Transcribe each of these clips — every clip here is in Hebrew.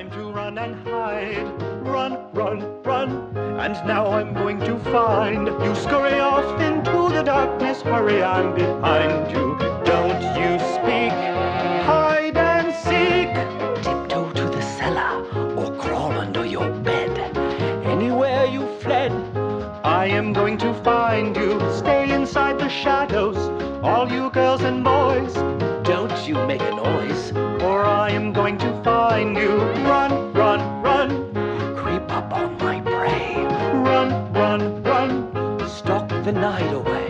Time to run and hide. Run, run, run. And now I'm going to find you. Scurry off into the darkness. Hurry, I'm behind you. Don't you speak. Hide and seek. Tiptoe to the cellar or crawl under your bed. Anywhere you fled, I am going to find you. Stay inside the shadows, all you girls and boys. Don't you make a noise, find you. Run, run, run. Creep up on my prey. Run, run, run. Stalk the night away.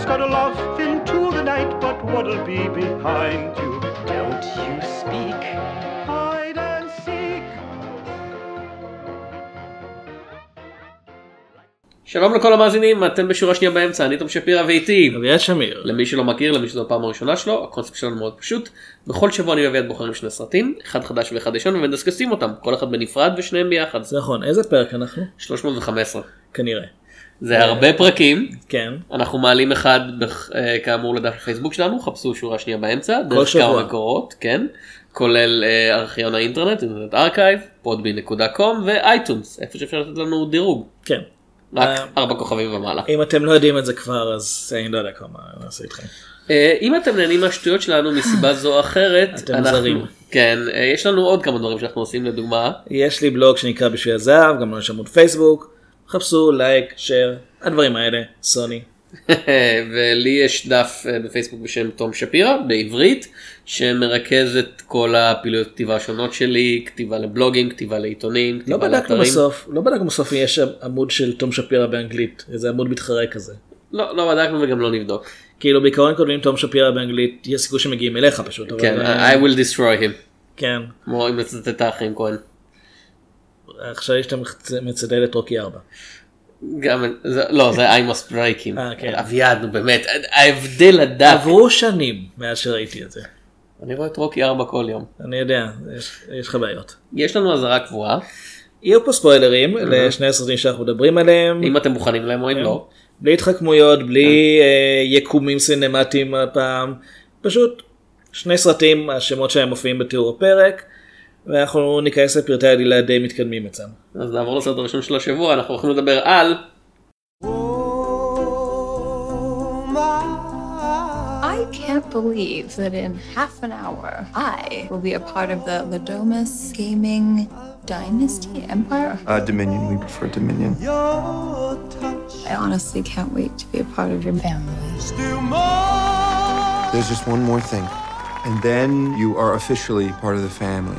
Scuttle off into the night, but what'll be behind you? Don't you speak. שלום לכל המאזינים, אתם בשורה שנייה באמצע, אני תום שפירא ואיתי. אביעד שמיר. למי שלא מכיר, למי שזו הפעם הראשונה שלו, הקונספט שלנו מאוד פשוט. בכל שבוע אני ואביעד בוחרים שני סרטים, אחד חדש ואחד ישן, ומדסקסים אותם, כל אחד בנפרד ושניהם ביחד. זה נכון, איזה פרק אנחנו? 315. כנראה. זה הרבה פרקים, כן. אנחנו מעלים אחד אה, כאמור לדף הפייסבוק שלנו, חפשו שורה שנייה באמצע, דרך שבוע. כמה מקורות, כן, כולל אה, ארכיון האינטרנט, Internet Archive, podbean.com ואייטיונס, איפה שאפשר לתת לנו דירוג, כן. רק אה, ארבע כוכבים ומעלה. אם אתם לא יודעים את זה כבר אז אני לא יודע כבר מה נעשה איתכם. אה, אם אתם נהנים מהשטויות שלנו מסיבה זו או אחרת, אתם אנחנו- זרים. כן, אה, יש לנו עוד כמה דברים שאנחנו עושים לדוגמה, יש לי בלוג שנקרא בשביל הזהב, גם יש עמוד פייסבוק, חפשו לייק, שייר, הדברים האלה, סוני. ולי יש דף אה, בפייסבוק בשם תום שפירא בעברית שמרכז את כל הפעילויות כתיבה השונות שלי כתיבה לבלוגים כתיבה לעיתונים לא כתיבה בדקנו לאתרים. בסוף, לא בדקנו בסוף אם יש עמוד של תום שפירא באנגלית, איזה עמוד מתחרה כזה. לא לא בדקנו וגם לא נבדוק כאילו בעיקרון כותבים תום שפירא באנגלית, יש סיכוי שמגיעים אליך פשוט. כן אה, I will destroy him כן. כמו אם לצטט את האחים כהן. עכשיו יש מצדד את רוקי 4. גם זה- לא זה I must break him. אה, כן. אביעד נו באמת ההבדל הדק. עברו שנים מאז שראיתי את זה. אני רואה את רוקי 4 כל יום. אני יודע, יש- יש לך בעיות. יש לנו אזהרה קבועה יהיו פה ספוילרים לשני הסרטים שאנחנו מדברים עליהם, אם אתם מוכנים להם או כן. אם לא. בלי התחכמויות, בלי אה, יקומים סינמטיים הפעם, פשוט שני סרטים, השמות שלהם מופיעים בתיאור הפרק, ואנחנו ניכנס לפרטי עלילה די מתקדמים אצלם. אז נעבור לסרט הראשון של השבוע אנחנו הולכים לדבר על I can't believe that in half an hour, I will be a part of the Ladomus Gaming Dynasty Empire. Uh, Dominion, we prefer Dominion. I honestly can't wait to be a part of your family. There's just one more thing. And then you are officially part of the family.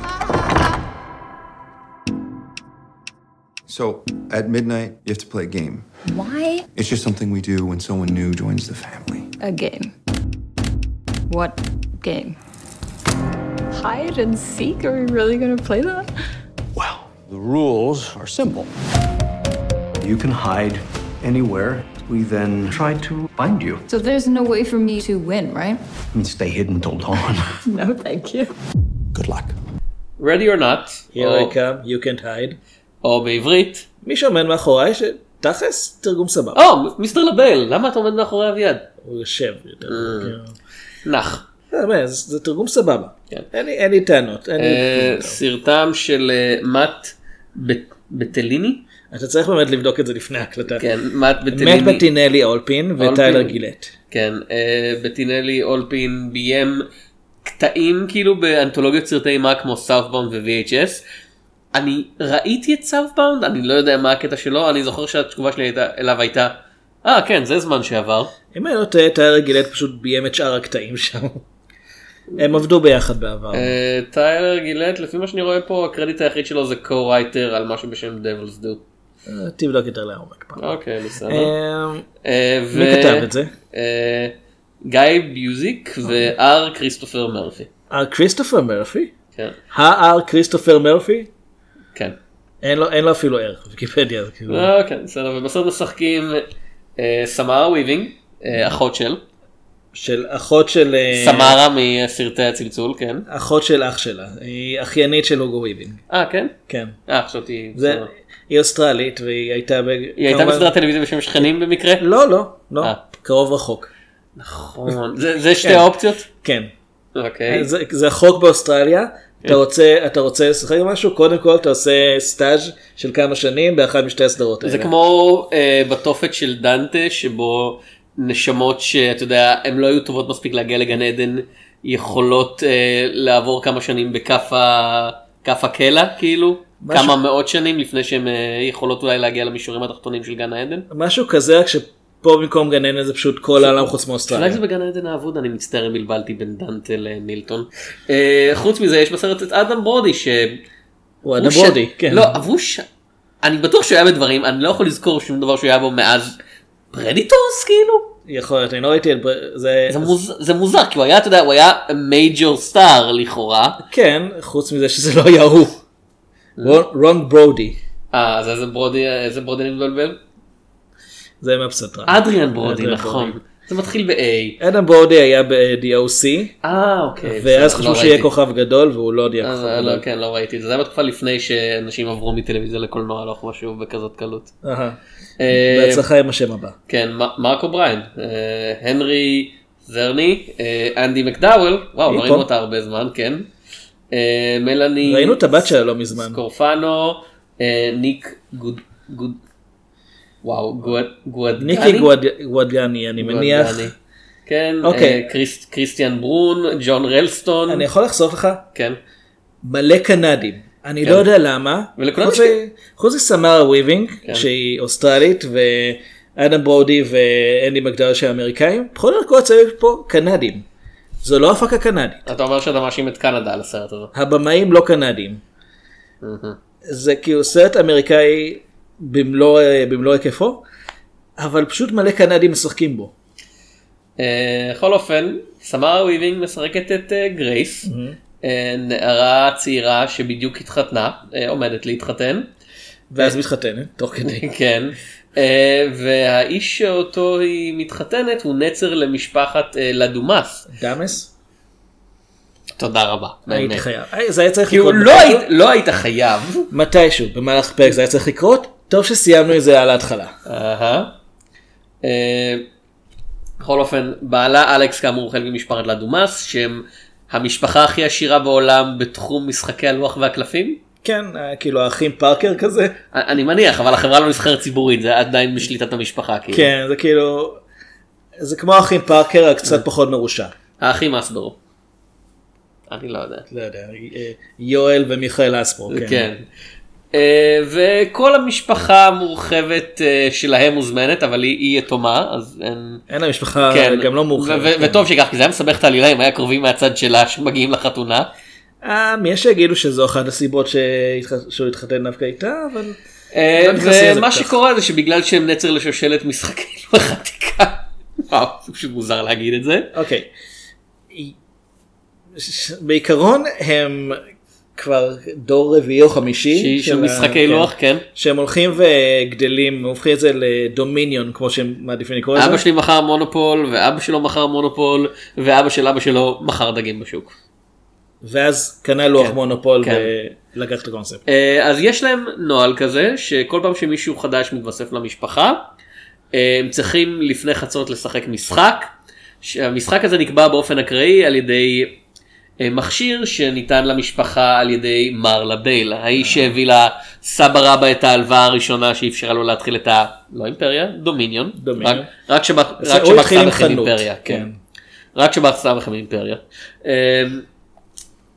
So, at midnight, you have to play a game. Why It's just something we do when someone new joins the family. a game? What game? Hide and seek? Are we really gonna play that? Well, the rules are simple. You can hide anywhere. We then try to find you So there's no way for me to win, right? and stay hidden till dawn. No, thank you. Good luck. Ready or not Here או- I come, you can't hide. או בעברית מי שעומד מאחוריי, שתכלס תרגום סבבה. או מיסטר לבל למה אתה עומד מאחורי אביעד הוא יושב יותר. כן. נח. זה באמת, זה תרגום סבבה. כן. אין לי- טענות. אה. סרטם של אה, מאט בטליני אתה צריך באמת לבדוק את זה לפני ההקלטה. כן מאט בטליני בטינלי אולפין וטיילר. גילט. כן אה, בטינלי אולפין ביים קטעים כאילו באנתולוגיות סרטי מה כמו Southbound ו-VHS. אני ראיתי את Southbound אני לא יודע מה הקטע שלו אני זוכר שהתשובה שלי אליו הייתה אה כן זה זמן שעבר. אם אני לא טועה טיילר גילט פשוט ביים את שאר הקטעים שם. הם עבדו ביחד בעבר. אה, טיילר גילט לפי מה שאני רואה פה הקרדיט היחיד שלו זה co-writer על משהו בשם Devil's Due. תבדוק יותר לעומק פעם. אוקיי בסדר. אה, אה, מי כתב את זה? גיא ביוזיק ואר כריסטופר מרפי. הר כריסטופר מרפי? כן. ההר כריסטופר מרפי? כן. אין לו אפילו ערך בוויקיפדיה. זה כאילו- כן בסדר ובסרט משחקים סמרה וויבינג אחות של של אחות של אה, סמרה מסרטי הצלצול כן. אחות של אח שלה. היא אחיינית של הוגו ויבינג. אה כן? כן. אה חשבתי. זה בסדר. היא אוסטרלית והיא הייתה ב- היא הייתה בסדרת טלוויזיה בשם שכנים במקרה? לא לא לא אה. קרוב רחוק. נכון. זה- זה שתי כן. האופציות? כן. אוקיי. זה, זה חוק באוסטרליה אתה רוצה אתה רוצה לשחק משהו קודם כל אתה עושה סטאז' של כמה שנים באחת משתי הסדרות האלה. זה כמו אה, בתופת של דנטה שבו נשמות שאתה יודע הם לא היו טובות מספיק להגיע לגן עדן יכולות אה, לעבור כמה שנים בכף ה- כף הקלע כאילו משהו- כמה מאות שנים לפני שהן אה, יכולות אולי להגיע למישורים התחתונים של גן העדן. משהו כזה רק שפה במקום גן עדן זה פשוט כל העולם חוץ אולי מאוסטרליה. זה בגן העדן האבוד אני מצטער אם בלבלתי בין דנטה למילטון. אה, חוץ מזה יש בסרט את אדם ברודי ש... הוא הוא אדם ש- ברודי. כן. לא, עברו ש... אני בטוח שהוא היה בדברים, אני לא יכול לזכור שום דבר שהוא היה בו מאז Predators כאילו. יכול להיות אני לא ראיתי את זה זה, מוז... זה מוזר כי הוא היה, אתה יודע, הוא היה major star לכאורה. כן חוץ מזה שזה לא היה הוא. רון- ברודי. אה, אז איזה ברודי, איזה ברודי אני מבלבל? זה מהפסנתרן. אדריאן ברודי, נכון. זה מתחיל ב-A. אדם ברודי היה ב-The O.C. אה, אוקיי. ואז בסדר, חשבו לא שיהיה. כוכב גדול והוא לא נהיה אז, כוכב אה, גדול. לא, כן, לא ראיתי את זה. זה היה בתקופה לפני שאנשים עברו מטלוויזיה לקולנוע, לא חשוב בכזאת קלות. אה, בהצלחה עם השם הבא. כן, מ- מרק אובריין, אה, הנרי צ'רני, אה, אנדי מקדאוול, וואו, לא ראינו. אותה הרבה זמן, כן. אה, מלאני ראינו את הבת שלה לא מזמן. סקורפנו, אה, ניק גוד, גוד, וואו, גואד-? ניקי גואד- גואדגני אני מניח. כן, אוקיי. אה, קריס- קריסטיאן ברון, ג'ון רלסטון, אני יכול לחשוף לך כן. מלא קנדים. אני כן. לא יודע למה. ולכולם יש- חוץ מסמרה וויבינג כן. שהיא אוסטרלית ואדם ברודי ואנדי מקדאוול שהם אמריקאים. בכל זאת כל הצוות פה קנדים. זו לא הפקה קנדית. אתה אומר שאתה מאשים את קנדה על הסרט הזה. הבמאים לא קנדים. זה כאילו סרט אמריקאי במלוא במלוא היקפו. אבל פשוט מלא קנדים משחקים בו. אה, בכל אופן, סמרה וויבינג משחקת את אה, גרייס, אה, נערה צעירה שבדיוק התחתנה, אה, עומדת להתחתן, ואז מתחתנת תוך כדי. כן, אה, והאיש שאותו היא מתחתנת הוא נצר למשפחת אה, לדומאס. דמאס? תודה רבה. באמת. חייב. אה, זה היה צריך לקרות לא. היית- לא היית חייב. מתישהו במהלך הפרק זה היה צריך לקרות. טוב שסיימנו את זה על ההתחלה. אהה. אה, בכל אופן, בעלה אלכס כאמור חלק ממשפחת לדומאס, שהם המשפחה הכי עשירה בעולם בתחום משחקי הלוח והקלפים. כן, אה, כאילו האחים פארקר כזה. אני מניח, אבל החברה לא נסחרת ציבורית, זה עדיין בשליטת המשפחה. כאילו. כן, זה כאילו... זה כמו האחים פארקר, רק קצת פחות מרושע. האחים אסברו. אני לא יודע. לא יודע, אה, יואל ומיכאל אספור. כן. כן. אה, וכל המשפחה המורחבת אה, שלהם מוזמנת, אבל היא היא יתומה, אז אין... אין למשפחה כן, גם לא מורחבת. ו- כן. וטוב שכך, כי זה היה מסבך את העלילה אם היה קרובים מהצד שלה שמגיעים לחתונה. אה, יש שיגידו שזו אחת הסיבות שהוא התחתן דווקא איתה, אבל... לא ומה. שקורה זה שבגלל שהם נצר לשושלת משחקי לוח עתיקה, וואו, פשוט מוזר להגיד את זה. אוקיי. בעיקרון הם כבר דור רביעי או חמישי. של ה- משחקי כן. לוח, כן. שהם הולכים וגדלים, הופכים את זה לדומיניון כמו שהם מעדיפים לקרוא לזה. אבא שלי מכר מונופול, ואבא שלו מכר מונופול, ואבא של אבא שלו מכר דגים בשוק. ואז קנה לוח כן, מונופול כן. ולקח את הקונספט. אה, אז יש להם נוהל כזה, שכל פעם שמישהו חדש מתווסף למשפחה, אה, הם צריכים לפני חצות לשחק משחק. שהמשחק הזה נקבע באופן אקראי על ידי מכשיר שניתן למשפחה על ידי מרלה בייל, האיש שהביא לסבא רבא את ההלוואה הראשונה שאפשרה לו להתחיל את ה... לא אימפריה, דומיניון. דומיניון. רק- חנות, אימפריה. כן. כן. רק שבהחסה לכם אימפריה. אמ,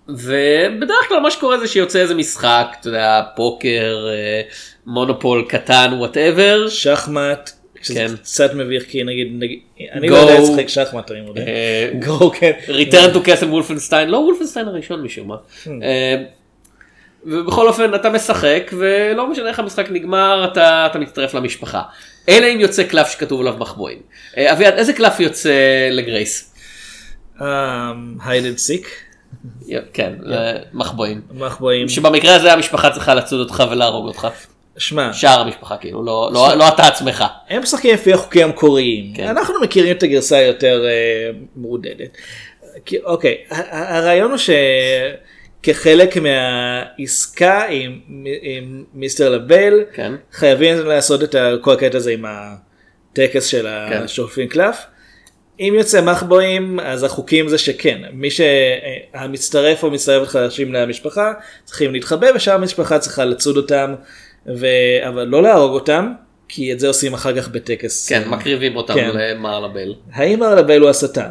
ובדרך כלל מה שקורה זה שיוצא איזה משחק, אתה יודע, פוקר, אה, מונופול קטן, whatever. שחמט, כן. קצת מביך כי נגיד, נגיד אני Go. לא יודע לשחק שחמט אני מודה. אה, Go כן. Return to Castle Wolfenstein, לא וולפנשטיין הראשון משום מה. המ. אה, ובכל אופן אתה משחק ולא משנה איך המשחק נגמר אתה, אתה מצטרף למשפחה. אלא אם יוצא קלף שכתוב עליו מחבואים. אה, אביעד איזה קלף יוצא לגרייס? hide and seek. כן, מחבואים. מחבואים. שבמקרה הזה המשפחה צריכה לצוד אותך ולהרוג אותך. שמע, שאר המשפחה כאילו, לא, לא, לא אתה עצמך. הם משחקים לפי החוקים המקוריים. כן. אנחנו מכירים את הגרסה היותר אה, מעודדת. כי- אוקיי, הרעיון הוא שכחלק מהעסקה עם, עם מיסטר לבל, כן. חייבים לעשות את כל הקטע הזה עם הטקס של כן. השורפים קלף. אם יוצא מחבואים אז החוקים זה שכן מי שהמצטרף או מצטרפת חדשים למשפחה צריכים להתחבא ושאר המשפחה צריכה לצוד אותם ו... אבל לא להרוג אותם כי את זה עושים אחר כך בטקס. כן, מקריבים אותם כן. למערלבל. האם הרלבל הוא השטן?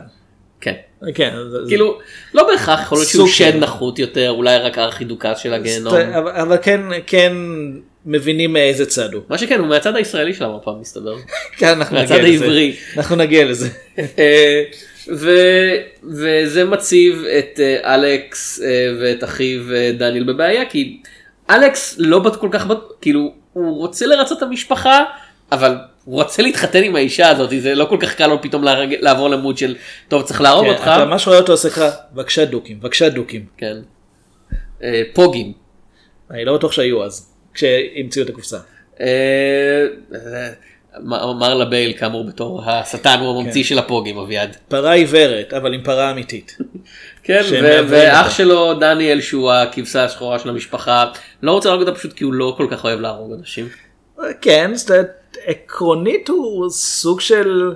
כן. כן. זה- זה- כאילו, לא בהכרח, יכול להיות שהוא שד נחות יותר, אולי רק הארכידוקס של הגיהנום. אבל, אבל כן כן מבינים מאיזה צד הוא. מה שכן, הוא מהצד הישראלי של המפה מסתבר. כן אנחנו מהצד נגיע לזה. העברי. אנחנו נגיע לזה. אה, ו- וזה מציב את אה, אלכס אה, ואת אחיו אה, דניאל בבעיה כי אלכס לא בט- כל כך בט- כאילו הוא רוצה לרצות את המשפחה אבל הוא רוצה להתחתן עם האישה הזאת זה לא כל כך קל לו פתאום להרג- לעבור למוד של טוב צריך להרוג כן, אותך אתה ממש רואה אותו עושה לך בבקשה דוקים בבקשה דוקים. כן. אה, פוגים. אני לא בטוח שהיו אז כשהמציאו את הקופסה. אה, אה, מר מר לבייל כאמור בתור השטן הוא הממציא כן. של הפוגים אביעד. פרה עיוורת אבל עם פרה אמיתית. כן, ואח. שלו דניאל שהוא הכבשה השחורה של המשפחה לא רוצה להרוג אותה פשוט כי הוא לא כל כך אוהב להרוג אנשים. כן, זאת אומרת, עקרונית הוא סוג של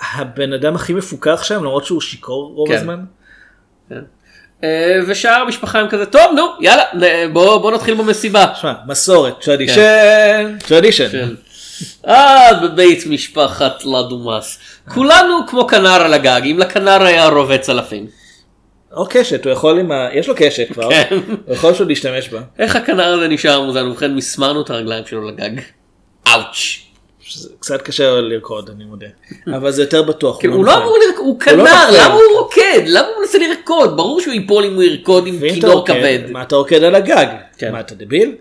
הבן אדם הכי מפוכח שם למרות שהוא שיכור רוב כן. הזמן. אה, ושאר המשפחה הם כזה טוב נו יאללה בוא בוא נתחיל במסיבה. שמע, מסורת, כן. tradition, tradition. אה בבית משפחת לה דומאס כולנו כמו כנר על הגג אם לכנר היה רובה צלפים. או קשת, הוא יכול עם ה... יש לו קשת כבר, כן. הוא יכול פשוט להשתמש בה. איך הכנר הזה נשאר מוזן ובכן מסמרנו את הרגליים שלו לגג. אאוץ'. שזה קצת קשה לרקוד, אני מודה. אבל זה יותר בטוח. כאילו, הוא לא נופל. אמור לרקוד, הוא לא כנר. למה הוא רוקד? למה הוא מנסה לרקוד? ברור שהוא ייפול אם הוא ירקוד עם כינור כבד. מה אתה רוקד על הגג? כן. מה אתה דביל?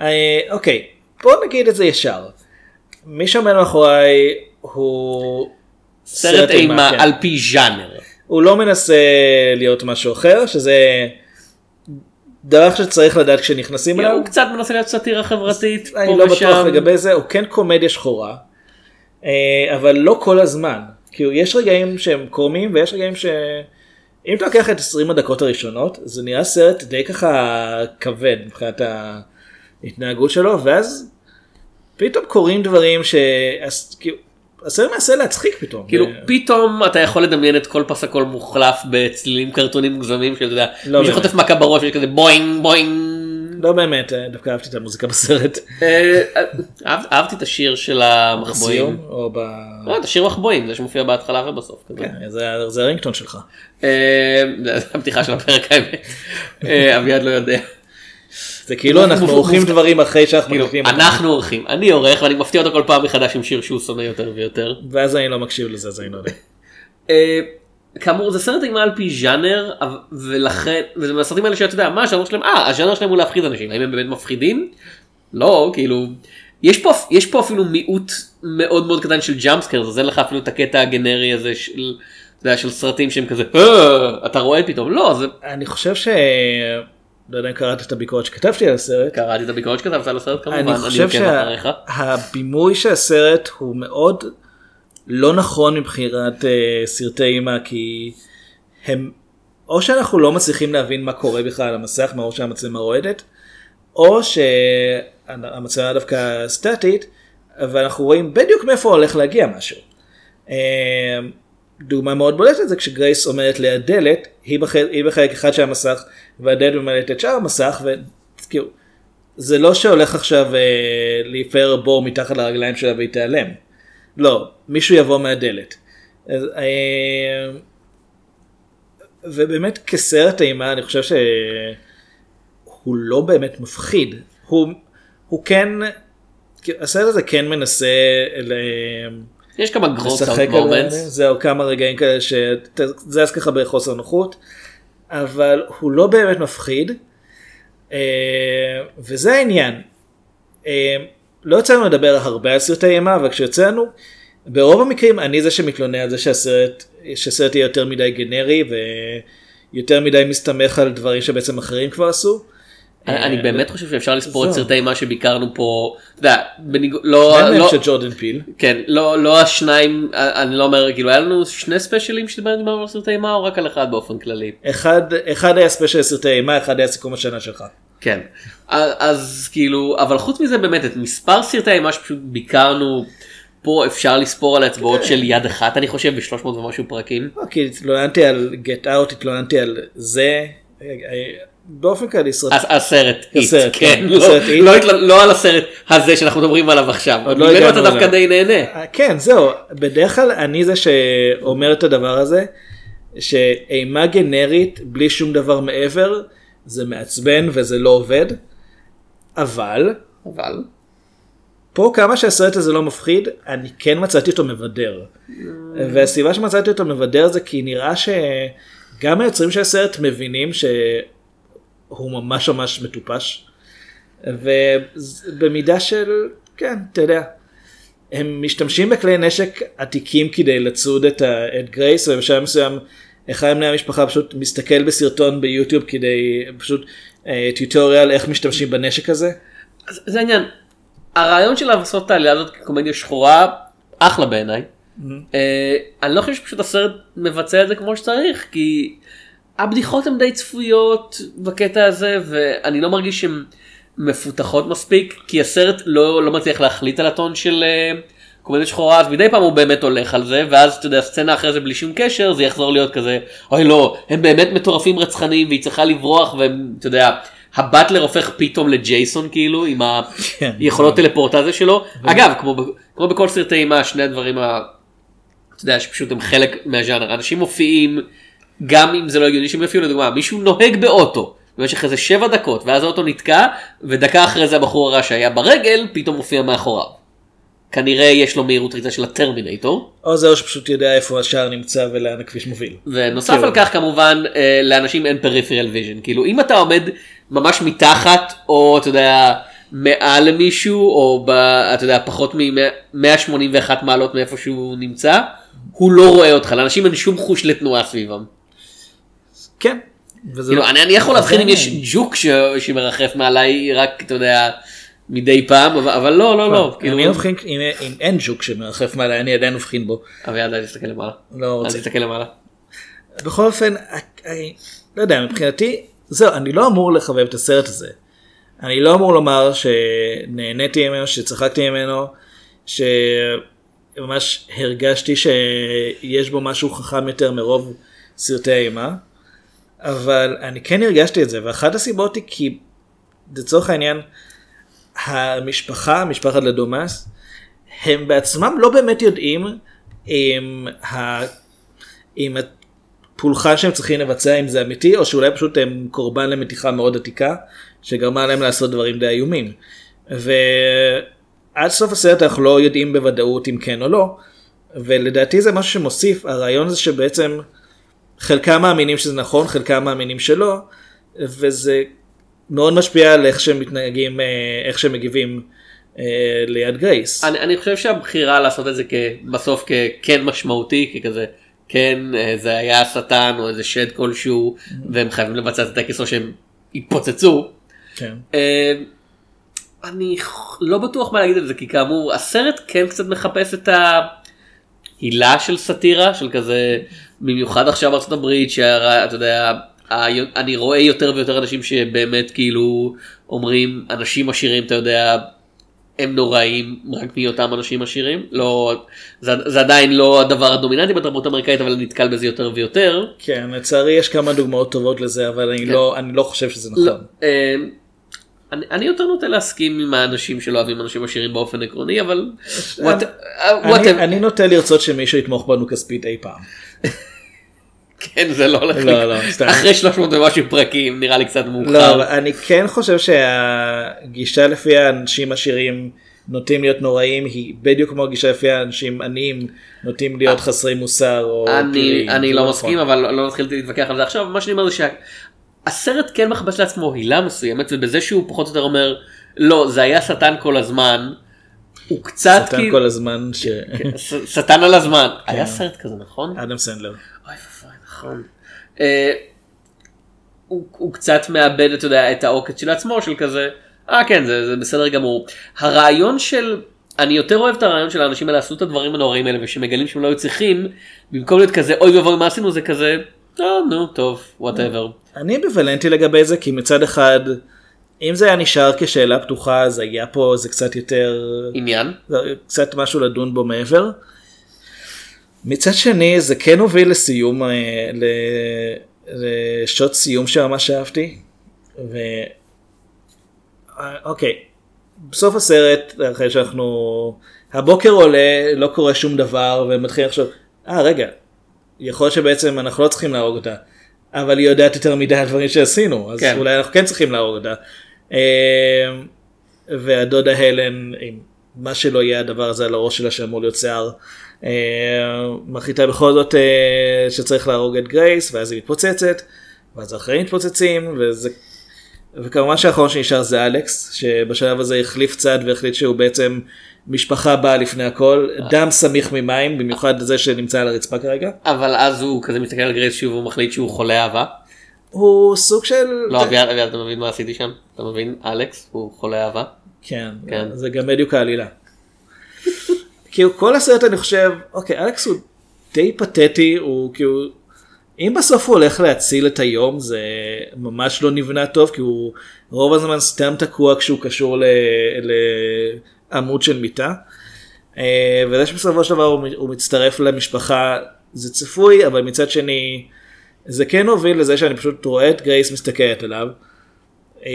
אה, אוקיי, בוא נגיד את זה ישר. מי שעומד מאחוריי הוא סרט אימה כן. על פי ז'אנר. הוא לא מנסה להיות משהו אחר, שזה דבר שצריך לדעת כשנכנסים אליו. הוא קצת מנסה להיות סאטירה חברתית, פה אני לא בטוח ושם. לגבי זה, הוא כן קומדיה שחורה, אה, אבל לא כל הזמן. כאילו יש רגעים שהם קומיים ויש רגעים ש... אם אתה לוקח את 20 הדקות הראשונות, זה נראה סרט די ככה כבד מבחינת ההתנהגות שלו, ואז פתאום קורים דברים ש... הסרט מנסה להצחיק פתאום. כאילו ו- פתאום אתה יכול לדמיין את כל פס הקול מוחלף בצלילים קרטונים מוגזמים שאתה יודע, למי שחוטף מכה בראש יש כזה בוינג בוינג. לא באמת, אה, דווקא אהבתי את המוזיקה בסרט. אה, אהב- אהבתי את השיר של המחבואים. או ב... לא, את השיר מחבואים זה שמופיע בהתחלה ובסוף. כן, זה- הרינגטון שלך. אה, זה הפתיחה של הפרק האמת. אה, אביעד לא יודע. זה כאילו אנחנו עורכים דברים אחרי שאנחנו כאילו, מקליטים. אנחנו עורכים, אני עורך ואני מפתיע אותו כל פעם מחדש עם שיר שהוא שונא יותר ויותר. ואז אני לא מקשיב לזה אז אני לא יודע. אה, כאמור זה סרט אימה על פי ז'אנר ולכן וזה מהסרטים האלה שאתה יודע מה הז'אנר שלהם אה הז'אנר שלהם הוא להפחיד אנשים האם הם באמת מפחידים? לא כאילו יש פה יש פה אפילו מיעוט מאוד מאוד קטן של ג'אמפסקר אז אין לך אפילו את הקטע הגנרי הזה של, של סרטים שהם כזה "אה", אתה רואה פתאום לא זה אני חושב ש... לא יודע אם קראת את הביקורת שכתבתי על הסרט. קראתי את הביקורת שכתבת על הסרט כמובן אני חושב. שהבימוי של הסרט הוא מאוד לא נכון מבחינת אה, סרטי אימה כי הם או שאנחנו לא מצליחים להבין מה קורה בכלל על המסך מרוב שהמצלמה רועדת או שהמצלמה דווקא סטטית ואנחנו רואים בדיוק מאיפה הולך להגיע משהו. אה, דוגמה מאוד בולטת זה כשגרייס עומדת ליד דלת היא בחלק, היא בחלק אחד של המסך והדלת ממלאת את שאר המסך וכאילו זה לא שהולך עכשיו אה, להיפאר בור מתחת לרגליים שלה והיא תיעלם. לא, מישהו יבוא מהדלת. אז, אה, ובאמת כסרט אימה אני חושב שהוא לא באמת מפחיד. הוא, הוא כן, כאילו, הסרט הזה כן מנסה ל... יש כמה גרוס לשחק אאוט על מומנטס. זהו כמה רגעים כאלה שאתה זז ככה בחוסר נוחות אבל הוא לא באמת מפחיד אה, וזה העניין. אה, לא יצא לנו לדבר הרבה על סרטי אימה אבל כשיוצא לנו ברוב המקרים אני זה שמתלונן על זה שהסרט שהסרט יהיה יותר מדי גנרי ויותר מדי מסתמך על דברים שבעצם אחרים כבר עשו. אני אני באמת חושב שאפשר לספור את. סרטי אימה שביקרנו פה, אתה יודע, בניג- לא, לא, פיל. כן, לא, לא השניים, אני לא אומר, כאילו היה לנו שני ספיישלים שדיברנו על סרטי אימה או רק על אחד באופן כללי? אחד, אחד היה ספיישל סרטי אימה, אחד היה סיכום השנה שלך. כן. אז, כאילו, אבל חוץ מזה באמת, את מספר סרטי האימה שפשוט ביקרנו פה אפשר לספור על האצבעות של יד אחת אני חושב ב-300 ומשהו פרקים. כי התלוננתי על גט אאוט, התלוננתי על זה. באופן כללי סרט. הס- הסרט, הסרט, כן, כן, לא-. לא לא על הסרט הזה שאנחנו מדברים עליו עכשיו, לא ממנו אתה דווקא. די נהנה. אה, כן זהו בדרך כלל אני זה שאומר את הדבר הזה שאימה גנרית בלי שום דבר מעבר זה מעצבן וזה לא עובד אבל אבל פה כמה שהסרט הזה לא מפחיד אני כן מצאתי אותו מבדר והסיבה שמצאתי אותו מבדר זה כי נראה שגם היוצרים של הסרט מבינים שהוא ממש ממש מטופש ובמידה של כן אתה יודע הם משתמשים בכלי נשק עתיקים כדי לצוד את, ה, את גרייס ובשלב מסוים אחד מבני המשפחה פשוט מסתכל בסרטון ביוטיוב כדי פשוט אה, טיוטוריאל איך משתמשים בנשק הזה. אז זה העניין. הרעיון של לעשות את העלייה הזאת כקומדיה שחורה אחלה בעיניי. אה, אני לא חושב שפשוט הסרט מבצע את זה כמו שצריך כי הבדיחות הן די צפויות בקטע הזה ואני לא מרגיש שהן מפותחות מספיק כי הסרט לא, לא מצליח להחליט על הטון של אה, קומדיה שחורה אז מדי פעם הוא באמת הולך על זה ואז אתה יודע סצנה אחרי זה בלי שום קשר זה יחזור להיות כזה אוי לא הם באמת מטורפים רצחניים והיא צריכה לברוח והם אתה יודע. הבטלר הופך פתאום לג'ייסון כאילו עם כן. היכולות טלפורטציה שלו אגב כמו, כמו בכל סרטי אימה שני הדברים ה... אתה יודע שפשוט הם חלק מהז'אנר אנשים מופיעים גם אם זה לא הגיוני שהם יופיעו לדוגמה מישהו נוהג באוטו במשך איזה שבע דקות ואז האוטו נתקע ודקה אחרי זה הבחור הרע שהיה ברגל פתאום מופיע מאחוריו. כנראה יש לו מהירות ריצה של הטרמינטור או זה או שפשוט יודע איפה השער נמצא ולאן הכביש מוביל. ונוסף כאילו. על כך כמובן אה, לאנשים אין peripheral vision כאילו אם אתה עומד ממש מתחת או אתה יודע מעל למישהו או ב, אתה יודע פחות מ-181 מעלות מאיפה שהוא נמצא הוא לא רואה אותך לאנשים אין שום חוש לתנועה סביבם. כן. כאילו, לא- אני, אני יכול להבחין אם יש ג'וק ש, שמרחף מעליי רק אתה יודע מדי פעם אבל, אבל לא לא לא כאילו אני מבחין אם אם אין ג'וק שמרחף מעליי אני עדיין מבחין בו. אביעד אל תסתכל למעלה. לא רוצה. תסתכל למעלה. בכל אופן, אני לא יודע, מבחינתי, זהו, אני לא אמור לחבב את הסרט הזה. אני לא אמור לומר שנהניתי ממנו, שצחקתי ממנו, שממש הרגשתי שיש בו משהו חכם יותר מרוב סרטי האימה, אבל אני כן הרגשתי את זה, ואחת הסיבות היא כי לצורך העניין, המשפחה, משפחת לדומאס, הם בעצמם לא באמת יודעים אם, ה... אם הפולחן שהם צריכים לבצע אם זה אמיתי או שאולי פשוט הם קורבן למתיחה מאוד עתיקה שגרמה להם לעשות דברים די איומים. ועד סוף הסרט אנחנו לא יודעים בוודאות אם כן או לא ולדעתי זה משהו שמוסיף הרעיון זה שבעצם חלקם מאמינים שזה נכון חלקם מאמינים שלא וזה מאוד משפיע על איך שהם מתנהגים אה, איך שהם מגיבים אה, ליד גרייס. אני, אני חושב שהבחירה לעשות את זה בסוף ככן משמעותי ככזה כן אה, זה היה השטן או איזה שד כלשהו והם חייבים לבצע את הטקס או שהם יתפוצצו. כן. אה, אני לא בטוח מה להגיד על זה כי כאמור הסרט כן קצת מחפש את ההילה של סאטירה של כזה במיוחד עכשיו בארצות הברית שאתה יודע אני רואה יותר ויותר אנשים שבאמת כאילו אומרים אנשים עשירים אתה יודע הם נוראים רק מהיותם אנשים עשירים לא זה, זה עדיין לא הדבר הדומיננטי בתרבות האמריקאית אבל אני נתקל בזה יותר ויותר. כן, לצערי יש כמה דוגמאות טובות לזה, אבל אני, כן. לא, אני לא חושב שזה לא, נכון. אה, אני, אני יותר נוטה להסכים עם האנשים שלא אוהבים אנשים עשירים באופן עקרוני אבל what- אה, אני, whatever. אני נוטה לרצות שמישהו יתמוך בנו כספית אי פעם. כן זה לא הולך לא. לא, סתם. אחרי 300 ומשהו פרקים נראה לי קצת לא, מאוחר. אבל אני כן חושב שהגישה לפיה אנשים עשירים נוטים להיות נוראים היא בדיוק כמו הגישה לפיה אנשים עניים נוטים להיות חסרי מוסר או אני פליליים. אני לא נכון. מסכים אבל לא נתחיל להתווכח על זה עכשיו מה שאני אומר זה שהסרט כן מחפש לעצמו הילה מסוימת ובזה שהוא פחות או יותר אומר לא זה היה שטן כל הזמן. הוא קצת שטן כאילו כל הזמן ש... ש- שטן על הזמן היה סרט כזה נכון? אדם סנדלר. נכון. אה, הוא הוא קצת מאבד אתה יודע את העוקץ של עצמו של כזה אה כן זה זה בסדר גמור הרעיון של אני יותר אוהב את הרעיון של האנשים האלה עשו את הדברים הנוראים האלה ושמגלים שהם לא היו צריכים במקום להיות כזה אוי ואבוי מה עשינו זה כזה "אה, נו טוב וואטאבר אני אמביוולנטי לגבי זה כי מצד אחד אם זה היה נשאר כשאלה פתוחה אז היה פה זה קצת יותר עניין. קצת משהו לדון בו מעבר. מצד שני זה כן הוביל לסיום, אה, ל- לשוט סיום שממש אהבתי. ו... אה, אוקיי, בסוף הסרט, אחרי שאנחנו, הבוקר עולה, לא קורה שום דבר, ומתחילים לחשוב, אה רגע, יכול להיות שבעצם אנחנו לא צריכים להרוג אותה, אבל היא יודעת יותר מדי על דברים שעשינו, אז כן. אולי אנחנו כן צריכים להרוג אותה. אה, והדודה הלן, עם מה שלא יהיה הדבר הזה על הראש שלה שאמור להיות שיער, מחליטה בכל זאת אה, שצריך להרוג את גרייס, ואז היא מתפוצצת, ואז האחרים מתפוצצים, וזה... וכמובן שהאחרון שנשאר זה אלכס, שבשלב הזה החליף צד והחליט שהוא בעצם משפחה באה לפני הכל, דם סמיך ממים, במיוחד זה שנמצא על הרצפה כרגע. אבל אז הוא כזה מסתכל על גרייס שוב והוא מחליט שהוא חולה אהבה. הוא סוג של... לא אביעד, אתה מבין מה עשיתי שם? אתה מבין? אלכס הוא חולה אהבה. כן, כן. זה גם בדיוק העלילה. כאילו כל הסרט אני חושב, אוקיי, אלכס הוא די פתטי, הוא כאילו, אם בסוף הוא הולך להציל את היום זה ממש לא נבנה טוב, כי הוא רוב הזמן סתם תקוע כשהוא קשור ל- לעמוד של מיטה. אה, וזה שבסופו של דבר הוא מצטרף למשפחה זה צפוי, אבל מצד שני זה כן הוביל לזה שאני פשוט רואה את גרייס מסתכלת עליו. אה,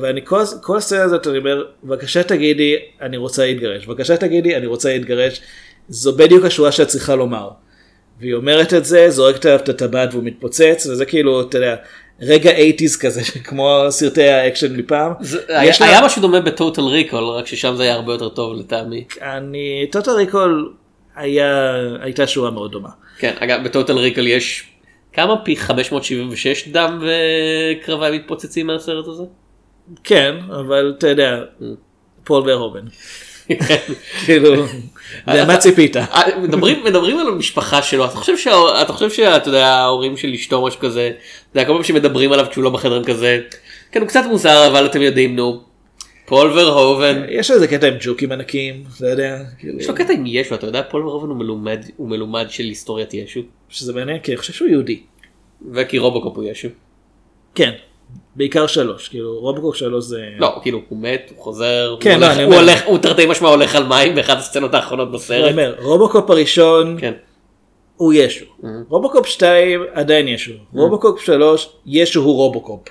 ואני כל, כל הסצנה הזאת אני אומר בבקשה תגידי אני רוצה להתגרש בבקשה תגידי אני רוצה להתגרש זו בדיוק השורה שאת צריכה לומר. והיא אומרת את זה זורקת עליו את הטבעת והוא מתפוצץ וזה כאילו אתה יודע רגע 80's כזה כמו סרטי האקשן מפעם. זה- היה לה- היה משהו דומה בטוטל ריקול רק ששם זה היה הרבה יותר טוב לטעמי. אני טוטל ריקול היה הייתה שורה מאוד דומה. כן אגב בטוטל ריקול יש כמה? פי 576 דם וקרביים מתפוצצים מהסרט הזה. כן אבל אתה יודע פול ורהובן כאילו למה ציפית אה, מדברים מדברים על המשפחה שלו אתה חושב שה- אתה חושב שאתה יודע ההורים של אשתו משהו כזה אתה יודע, כל פעם שמדברים עליו כשהוא לא בחדר הם כזה כן הוא קצת מוזר אבל אתם יודעים נו. פול ורהובן יש איזה קטע עם ג'וקים ענקיים אתה יודע כאילו יש לו קטע עם ישו אתה יודע פול ורהובן הוא מלומד של היסטוריית ישו שזה מעניין כי אני חושב שהוא יהודי וכי רובוקופ הוא ישו. כן בעיקר שלוש כאילו רובוקופ שלוש זה לא כאילו הוא מת הוא חוזר כן, הוא לא, הולך- הוא הולך הוא תרתי משמע הולך על מים באחת הסצנות האחרונות בסרט. אומר רובוקופ הראשון כן. הוא ישו רובוקופ 2 עדיין ישו רובוקופ 3 ישו הוא רובוקופ.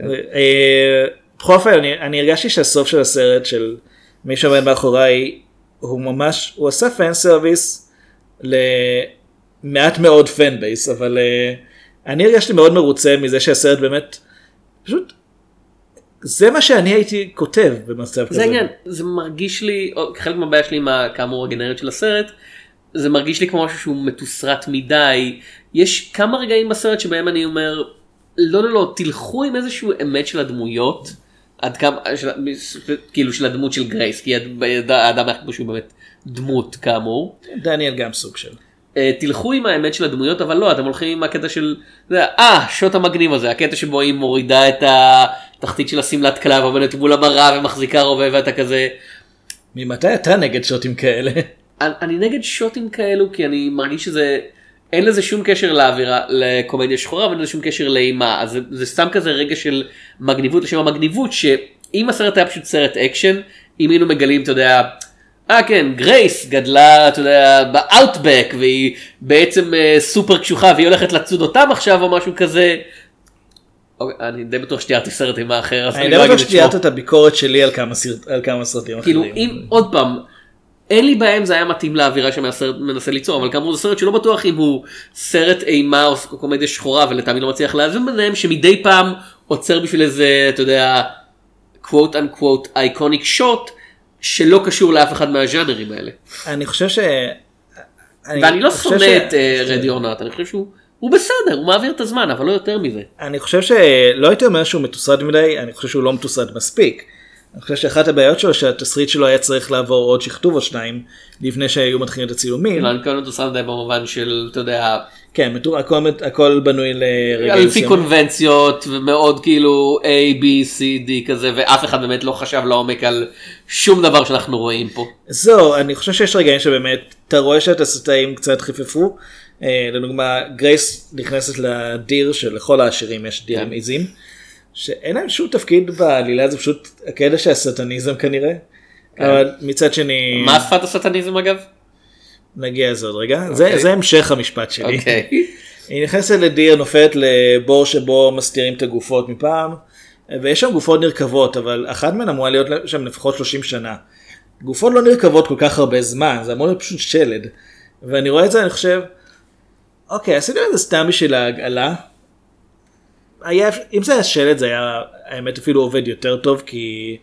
אה, בכל אופן אני, אני הרגשתי שהסוף של הסרט של מי שעומד מאחוריי הוא ממש הוא עשה fan service למעט מאוד fan base אבל אה, אני הרגשתי מאוד מרוצה מזה שהסרט באמת פשוט זה מה שאני הייתי כותב במצב כזה. זה העניין זה מרגיש לי חלק מהבעיה שלי עם כאמור הגנרית של הסרט זה מרגיש לי כמו משהו שהוא מתוסרט מדי יש כמה רגעים בסרט שבהם אני אומר לא לא לא תלכו עם איזשהו אמת של הדמויות עד כמה של, כאילו של הדמות של גרייס כי האדם כמו שהוא באמת דמות כאמור. דניאל גם סוג של. אה, תלכו עם האמת של הדמויות אבל לא אתם הולכים עם הקטע של אה שוט המגניב הזה הקטע שבו היא מורידה את התחתית של השמלת כלה ועומדת מול המראה ומחזיקה רובה ואתה כזה ממתי אתה נגד שוטים כאלה? אני, אני נגד שוטים כאלו כי אני מרגיש שזה אין לזה שום קשר לאווירה לקומדיה שחורה ואין לזה שום קשר לאימה אז זה, זה סתם כזה רגע של מגניבות לשם המגניבות שאם הסרט היה פשוט סרט אקשן אם היינו מגלים אתה יודע. אה כן גרייס גדלה אתה יודע ב outback והיא בעצם אה, סופר קשוחה והיא הולכת לצוד אותם עכשיו או משהו כזה. אוקיי, אני די בטוח שתיארתי סרט אימה אחר אז אני אני די לא בטוח אגיד את שמו. שתיארת את הביקורת שלי על כמה סרט- על כמה סרטים כאילו אחרים. אם עוד פעם אין לי בעיה אם זה היה מתאים לאווירה שהסרט מנסה ליצור אבל כאמור זה סרט שלא בטוח אם הוא סרט אימה או קומדיה שחורה ולטעמי לא מצליח לאזן ביניהם שמדי פעם עוצר בשביל איזה אתה יודע קוואט אנקוואט אייקוניק שוט שלא קשור לאף אחד מהז'אנרים האלה. אני חושב ש... ואני לא שונא ש- את רדי אורנט אני חושב שהוא הוא בסדר הוא מעביר את הזמן אבל לא יותר מזה. אני חושב שלא הייתי אומר שהוא מתוסרט מדי, אני חושב שהוא לא מתוסרט מספיק. אני חושב שאחת הבעיות שלו שהתסריט שלו היה צריך לעבור עוד שכתוב או שניים לפני שהיו מתחילים את הצילומים. לא, אני מתכוון לתוסרט די במובן של אתה יודע כן, הכל, הכל בנוי לרגעים לפי. קונבנציות ומאוד כאילו A, B, C, D כזה ואף אחד באמת לא חשב לעומק על שום דבר שאנחנו רואים פה. זהו, אני חושב שיש רגעים שבאמת אתה רואה שהתסריטאים קצת חיפפו. אה, לדוגמה, גרייס נכנסת לדיר שלכל העשירים יש דיר עם עיזים. שאין להם שום תפקיד בעלילה זה פשוט הקטע של הסטניזם כנראה. כן. אבל מצד שני מה שפת הסטניזם אגב? נגיע לזה עוד רגע זה אוקיי. זה המשך המשפט שלי. אוקיי. היא נכנסת לדיר נופלת לבור שבו מסתירים את הגופות מפעם ויש שם גופות נרקבות אבל אחת מהן אמורה להיות שם לפחות 30 שנה. גופות לא נרקבות כל כך הרבה זמן זה אמור להיות פשוט שלד. ואני רואה את זה אני חושב אוקיי עשיתם את זה סתם בשביל ההגעלה. היה, אם זה היה שלד זה היה האמת אפילו עובד יותר טוב כי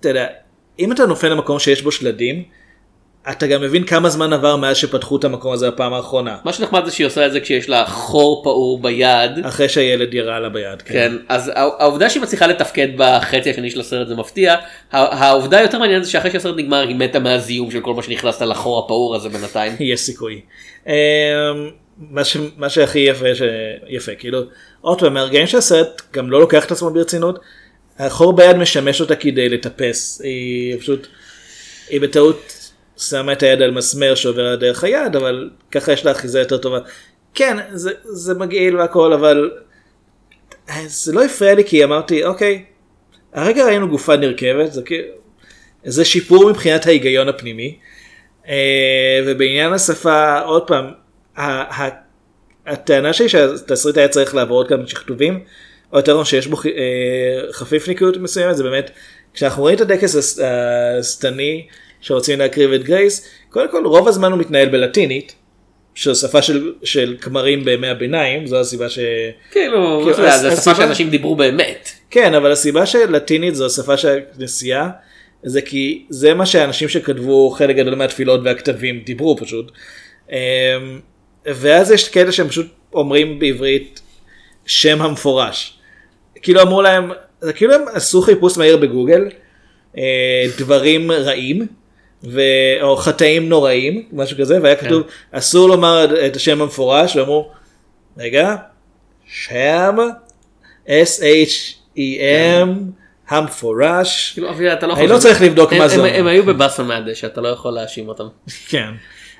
אתה יודע אם אתה נופל למקום שיש בו שלדים אתה גם מבין כמה זמן עבר מאז שפתחו את המקום הזה בפעם האחרונה. מה שנחמד זה שהיא עושה את זה כשיש לה חור פעור ביד. אחרי שהילד ירה לה ביד. כן. כן, אז הע- העובדה שהיא מצליחה לתפקד בחצי השני של הסרט זה מפתיע. הע- העובדה היותר מעניינת זה שאחרי שהסרט נגמר היא מתה מהזיהום של כל מה שנכנס לה לחור הפעור הזה בינתיים. יש סיכוי. אמ, מה, ש... מה שהכי יפה, ש... יפה, כאילו, עוד פעם, מהרגעים שהסרט גם לא לוקח את עצמו ברצינות, החור ביד משמש אותה כדי לטפס, היא פשוט, היא בטעות שמה את היד על מסמר שעובר דרך היד, אבל ככה יש לה אחיזה יותר טובה. כן, זה, זה מגעיל והכל, אבל זה לא הפריע לי כי אמרתי, אוקיי, הרגע ראינו גופה נרכבת, זה כאילו, זה שיפור מבחינת ההיגיון הפנימי. אה, ובעניין השפה, עוד פעם, הטענה שלי שהתסריט היה צריך לעבור עוד כמה שכתובים, או יותר נכון שיש בו אה, חפיפניקיות מסוימת, זה באמת, כשאנחנו רואים את הטקס הס- השטני שרוצים להקריב את גרייס, קודם כל רוב הזמן הוא מתנהל בלטינית, שזו שפה של, של כמרים בימי הביניים, זו הסיבה ש... כאילו, כאילו, זו הסיבה- שאנשים דיברו באמת. כן, אבל הסיבה שלטינית זו השפה של הכנסייה, זה כי זה מה שאנשים שכתבו חלק גדול מהתפילות והכתבים דיברו פשוט. אמ, ואז יש כאלה שהם פשוט אומרים בעברית שם המפורש. כאילו אמרו להם, כאילו הם עשו חיפוש מהיר בגוגל, אה, דברים רעים, ו... או חטאים נוראים, משהו כזה, והיה כתוב, אסור לומר את השם המפורש, ואמרו, רגע, שם, S-H-E-M, המפורש, כאילו, אבי, אתה לא אני חושב- לא צריך לבדוק מה זה הם- אומר. הם היו בבאסה מהדשא, אתה לא יכול להאשים אותם. כן.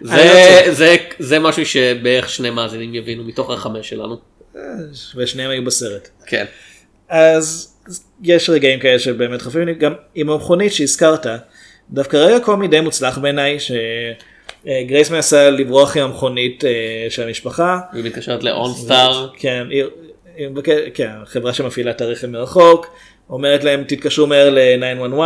זה- אני לא. זה- משהו שבערך שני מאזינים יבינו מתוך החמש שלנו. ושניהם היו בסרט. כן. אז יש רגעים כאלה שבאמת חפים גם עם המכונית שהזכרת, דווקא רגע קומי די מוצלח בעיניי, שגרייס מנסה לברוח עם המכונית אה, של המשפחה. היא מתקשרת לאונסטאר. כן, היא, היא מבקש, כן, חברה שמפעילה את הרכב מרחוק, אומרת להם תתקשרו מהר ל-911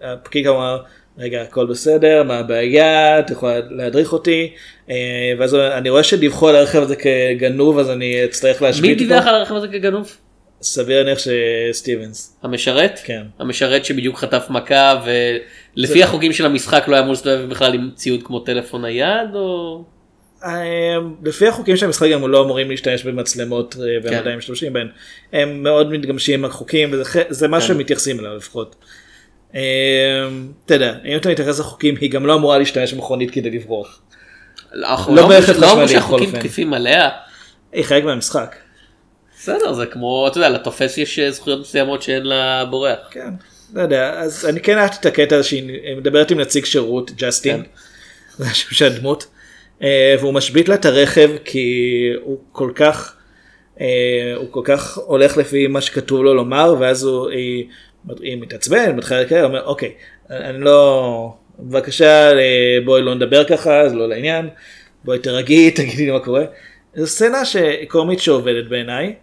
והפקיק אמר רגע הכל בסדר מה הבעיה את יכולה להדריך אותי אה, ואז אני רואה שדיווחו על הרכב הזה כגנוב אז אני אצטרך מי להשבית דיווח על הרכב הזה כגנוב? סביר להניח שסטיבנס. המשרת? כן. המשרת שבדיוק חטף מכה ולפי החוקים של המשחק לא היה אמור להסתובב בכלל עם ציוד כמו טלפון נייד או... לפי החוקים של המשחק גם לא אמורים להשתמש במצלמות והם כן. עדיין משתמשים בהן. הם מאוד מתגמשים עם החוקים וזה זה מה כן. שמתייחסים אליו לפחות. אתה יודע אם אתה מתייחס לחוקים היא גם לא אמורה להשתמש במכונית כדי לברוח. לא לא לא אמרו חשמלי, שהחוקים. תקפים עליה. היא חלק מהמשחק. בסדר זה כמו אתה יודע לתופס יש אה, זכויות מסוימות שאין לבורח. כן. לא יודע אז אני כן אהבתי את הקטע שהיא מדברת עם נציג שירות ג'סטין. כן. זה השם של הדמות. אה, והוא משבית לה את הרכב כי הוא כל כך אה, הוא כל כך הולך לפי מה שכתוב לו לומר ואז הוא היא, היא מתעצבנת מתחילה לקרוא אומר אוקיי אני לא בבקשה בואי לא נדבר ככה זה לא לעניין בואי תרגעי תגידי לי מה קורה. זו סצנה שקומית שעובדת בעיניי.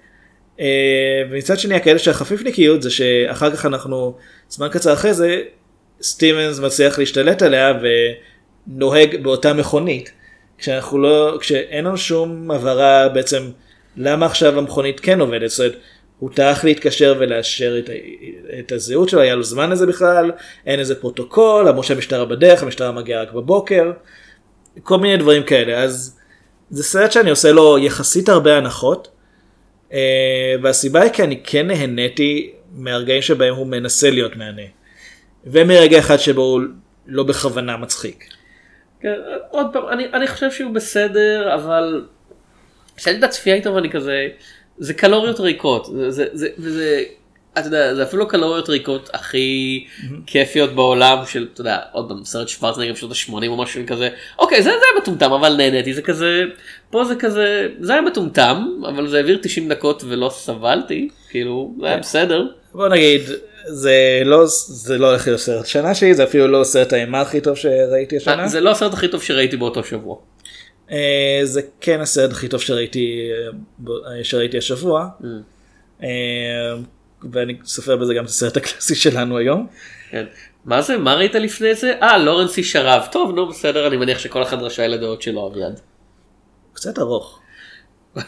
אה, ומצד שני הקטע של החפיפניקיות זה שאחר כך אנחנו זמן קצר אחרי זה סטיבנס מצליח להשתלט עליה ונוהג באותה מכונית. כשאנחנו לא כשאין לנו שום הבהרה בעצם למה עכשיו המכונית כן עובדת. זאת אומרת, הוא טרח להתקשר ולאשר את, את הזהות שלו היה לו זמן לזה בכלל אין איזה פרוטוקול אמרו שהמשטרה בדרך המשטרה מגיעה רק בבוקר כל מיני דברים כאלה. אז זה סרט שאני עושה לו יחסית הרבה הנחות. אה, והסיבה היא כי אני כן נהניתי מהרגעים שבהם הוא מנסה להיות מהנה. ומרגע אחד שבו הוא לא בכוונה מצחיק. כן, עוד פעם אני, אני חושב שהוא בסדר אבל. כשאני את הצפייה איתו ואני כזה זה קלוריות ריקות זה זה זה וזה אתה יודע, זה אפילו קלוריות ריקות הכי כיפיות בעולם של, אתה יודע, עוד פעם, סרט שוורצנגר בשנות ה-80 או משהו כזה, אוקיי, זה, זה היה מטומטם, אבל נהניתי, זה כזה, פה זה כזה, זה היה מטומטם, אבל זה העביר 90 דקות ולא סבלתי, כאילו, זה היה בסדר. בוא נגיד זה לא זה לא הולך להיות סרט שנה שלי זה אפילו לא סרט האימה הכי טוב שראיתי השנה. זה לא הסרט הכי טוב שראיתי באותו שבוע. אה, זה כן הסרט הכי טוב שראיתי אה, שראיתי השבוע. אה, ואני סופר בזה גם את הסרט הקלאסי שלנו היום. כן. מה זה, מה ראית לפני זה? אה, לורנסי שרב. טוב, נו, בסדר, אני מניח שכל אחד רשאי לדעות שלו, אביעד. קצת ארוך.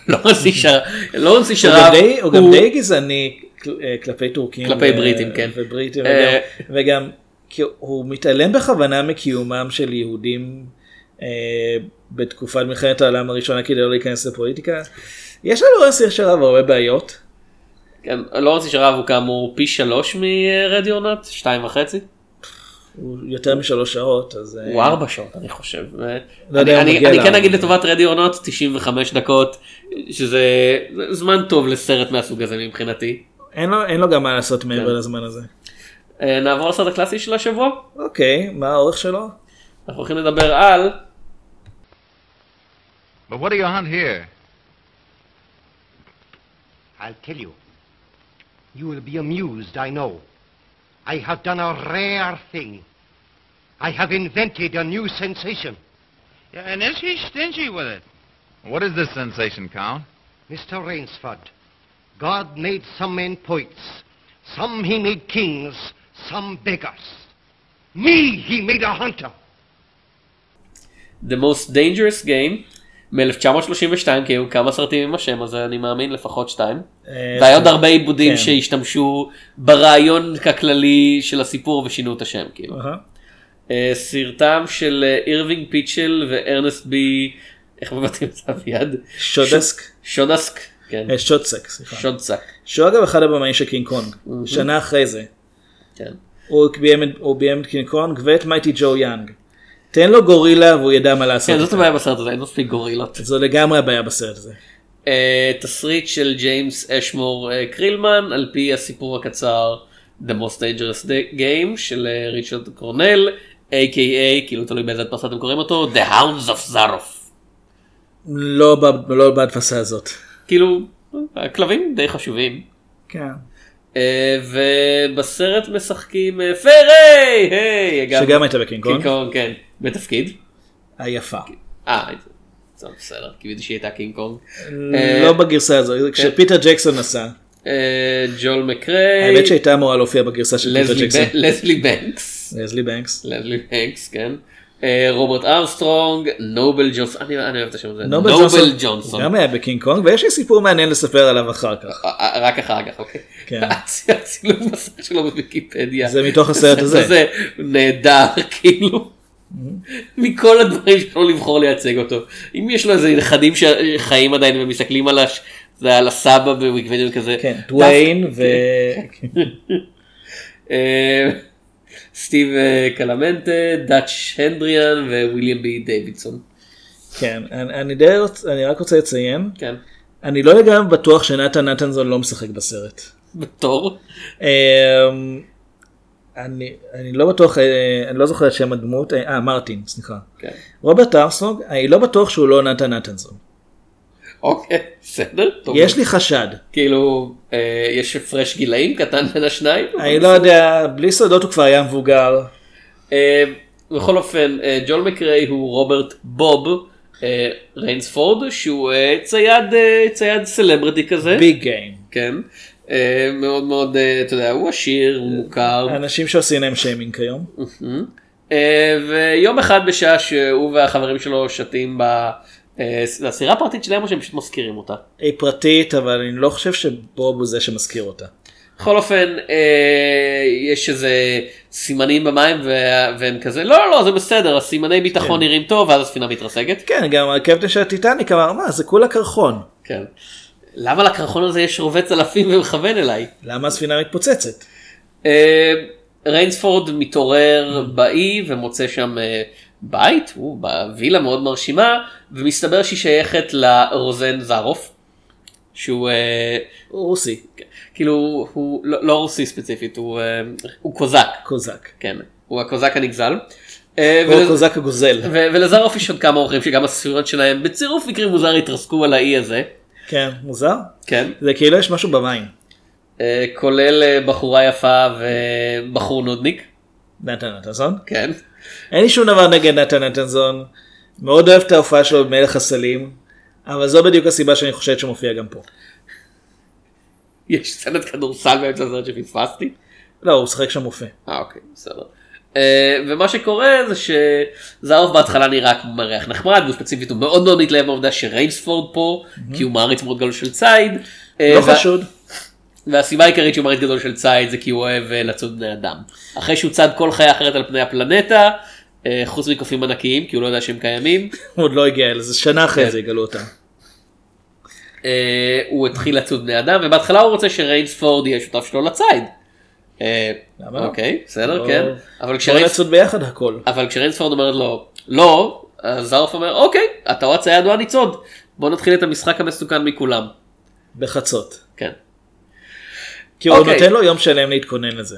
לורנסי שרב, לורנסי הוא שרב, גם די- הוא גם די גזעני אה, כלפי טורקים. כלפי ו- בריטים, כן. ובריטים אה, וגם- כי הוא מתעלם בכוונה מקיומם של יהודים אה, בתקופת מלחמת העולם הראשונה כדי לא להיכנס לפוליטיקה. יש לנו אסיר שרב הרבה בעיות. כן, לורנסי שרב הוא כאמור פי שלוש מרדיונט, שתיים וחצי. הוא יותר משלוש שעות אז אה, הוא ארבע שעות אני חושב. לא יודע אני- אני אני כן. אגיד לטובת רדיונות 95 דקות שזה זה זמן טוב לסרט מהסוג הזה מבחינתי. אין לו אין לו גם מה לעשות מעבר לזמן הזה. אה, נעבור לסרט הקלאסי של השבוע. אוקיי מה האורך שלו? אנחנו הולכים לדבר על But what do you hunt here? I'll tell you. You will be amused, I know. I have done a rare thing. I have invented a new sensation. Yeah, and is he stingy with it? What is this sensation, Count? Mr. Rainsford, God made some men poets. Some he made kings, some beggars. Me he made a hunter. The Most Dangerous Game מ-1932 כי היו כמה סרטים עם השם הזה אני מאמין לפחות שתיים. אה, והיה עוד הרבה עיבודים כן. שהשתמשו ברעיון הכללי של הסיפור ושינו את השם כאילו. אה, סרטם של אה, אירווינג פיצ'ל וארנסט בי, איך מבטאים את זה אביעד? שודסק. שודסק, כן, אה, שודסק סליחה. שודסק, שהוא אגב אחד הבמאים של קינג קונג. שנה אחרי זה. כן. הוא ביים את קינג קונג ואת מייטי ג'ו יאנג. תן לו גורילה והוא ידע מה לעשות. כן, זאת. הבעיה בסרט הזה, אין מספיק גורילות. זו לגמרי הבעיה בסרט הזה. אה, תסריט של ג'יימס אשמור אה, קרילמן על פי הסיפור הקצר The Most Dangerous Game של אה, ריצ'רד קונל, a.k.a. כאילו תלוי באיזה הדפסה אתם קוראים אותו, The Hounds of Zaroff. לא לא בהדפסה הזאת. כאילו, הכלבים די חשובים. כן. ובסרט משחקים פיי ריי! גם- שגם הייתה בקינג קונג. קינג קונג, כן. בתפקיד. היפה. אה, זה בסדר, קיוויתי שהיא הייתה קינג קונג. אה, לא בגרסה הזו. כשפיטר ג'קסון נסע. אה, ג'ול מקריי. האמת שהייתה אמורה להופיע בגרסה של פיטר ג'קסון. לזלי בנקס. לזלי בנקס. לזלי בנקס, כן. אה, רוברט ארמסטרונג, נובל ג'ונסון, אני אוהב את השם הזה. נובל ג'ונסון. גם היה בקינג קונג ויש לי סיפור מעניין לספר עליו אחר כך. אה, אה, רק אחר כך, אוקיי. כן. הצילום מסך שלו בוויקיפדיה. זה מתוך הסרט הזה. זה נהדר, כאילו. מכל הדברים שלו לבחור לייצג אותו. אם יש לו איזה נכדים שחיים עדיין ומסתכלים על הש- זה על הסבא בוויקיפדיה כזה. כן, דוויין ו... אה, סטיב אה, קלמנטה, דאץ' הנדריאן וויליאם בי דיווידסון. כן, אני אני די רוצ... אני רק רוצה לציין, כן. אני לא לגמרי בטוח שנתן נתנזון לא משחק בסרט. בתור. אני אני לא בטוח, אה, אני לא זוכר את שם הדמות, אה אה, מרטין, סליחה. כן. רוברט ארמסטרונג, אני לא בטוח שהוא לא נתן נתנזון. אוקיי, בסדר. טוב. יש לי חשד. כאילו, אה, יש הפרש גילאים קטן בין השניים. אני לא יודע, בלי סודות הוא כבר היה מבוגר. אה, בכל אופן, אה, ג'ואל מקריי הוא רוברט בוב אה, ריינספורד, שהוא אה, צייד, אה, צייד סלבריטי כזה. big game. כן. אה, מאוד מאוד, אה, אתה יודע, הוא עשיר, הוא מוכר. אנשים שעושים להם שיימינג כיום. אה, ויום אחד בשעה שהוא והחברים שלו שתים ב... אה, זה הסירה הפרטית שלהם או שהם פשוט מזכירים אותה? היא פרטית, אבל אני לא חושב שבוב הוא זה שמזכיר אותה. בכל אופן יש איזה סימנים במים והם כזה לא לא לא זה בסדר הסימני ביטחון כן. נראים טוב ואז הספינה מתרסקת. כן, גם הקפטן של הטיטניק אמר, מה, זה כולה קרחון. כן. למה לקרחון הזה יש רובה צלפים ומכוון אליי? למה הספינה מתפוצצת? אה, ריינספורד מתעורר באי ומוצא שם אה, בית, הוא בווילה מאוד מרשימה ומסתבר שהיא שייכת לרוזן זארוף. שהוא אה, רוסי, כאילו הוא לא, לא רוסי ספציפית הוא, הוא קוזק קוזק. כן הוא הקוזק הנגזל. אה, הוא ול- הקוזק הגוזל. ו- ולזרוף יש עוד כמה אורחים שגם הספירות שלהם בצירוף מקרים מוזר התרסקו על האי הזה. כן, מוזר. כן. זה כאילו יש משהו במים. אה, כולל אה, בחורה יפה ובחור נודניק. נתן נתנזון. כן. אין לי שום דבר נגד נתן נתנזון. מאוד אוהב את ההופעה שלו במלך הסלים. אבל זו בדיוק הסיבה שאני חושבת שהוא מופיע גם פה. יש סצנת כדורסל באמצע הסרט שפספסתי. לא, הוא משחק שם רופא. אה אוקיי בסדר. אה, ומה שקורה זה שזרוף בהתחלה נראה כמו מריח נחמד והוא ספציפית הוא מאוד מאוד מתלהב מהעובדה שריינספורד פה כי הוא מעריץ מאוד גדול של ציד. אה, לא חשוד. והסיבה העיקרית שהוא מעריץ גדול של ציד זה כי הוא אוהב אה, לצוד בני אדם. אחרי שהוא צד כל חיה אחרת על פני הפלנטה חוץ מקופים ענקיים כי הוא לא יודע שהם קיימים. הוא עוד לא הגיע לזה, שנה אחרי כן. זה יגלו אותם. הוא התחיל לצוד בני אדם ובהתחלה הוא רוצה שריינספורד יהיה שותף שלו לציד. אה, למה? אוקיי בסדר לא- כן אבל כשריינס- נצוד ביחד הכל. אבל כשריינספורד אומרת לו לא אז זרוף אומר אוקיי אתה או הצייד או הניצוד בוא נתחיל את המשחק המסוכן מכולם. בחצות. כן. כי הוא אוקיי. נותן לו יום שלם להתכונן לזה.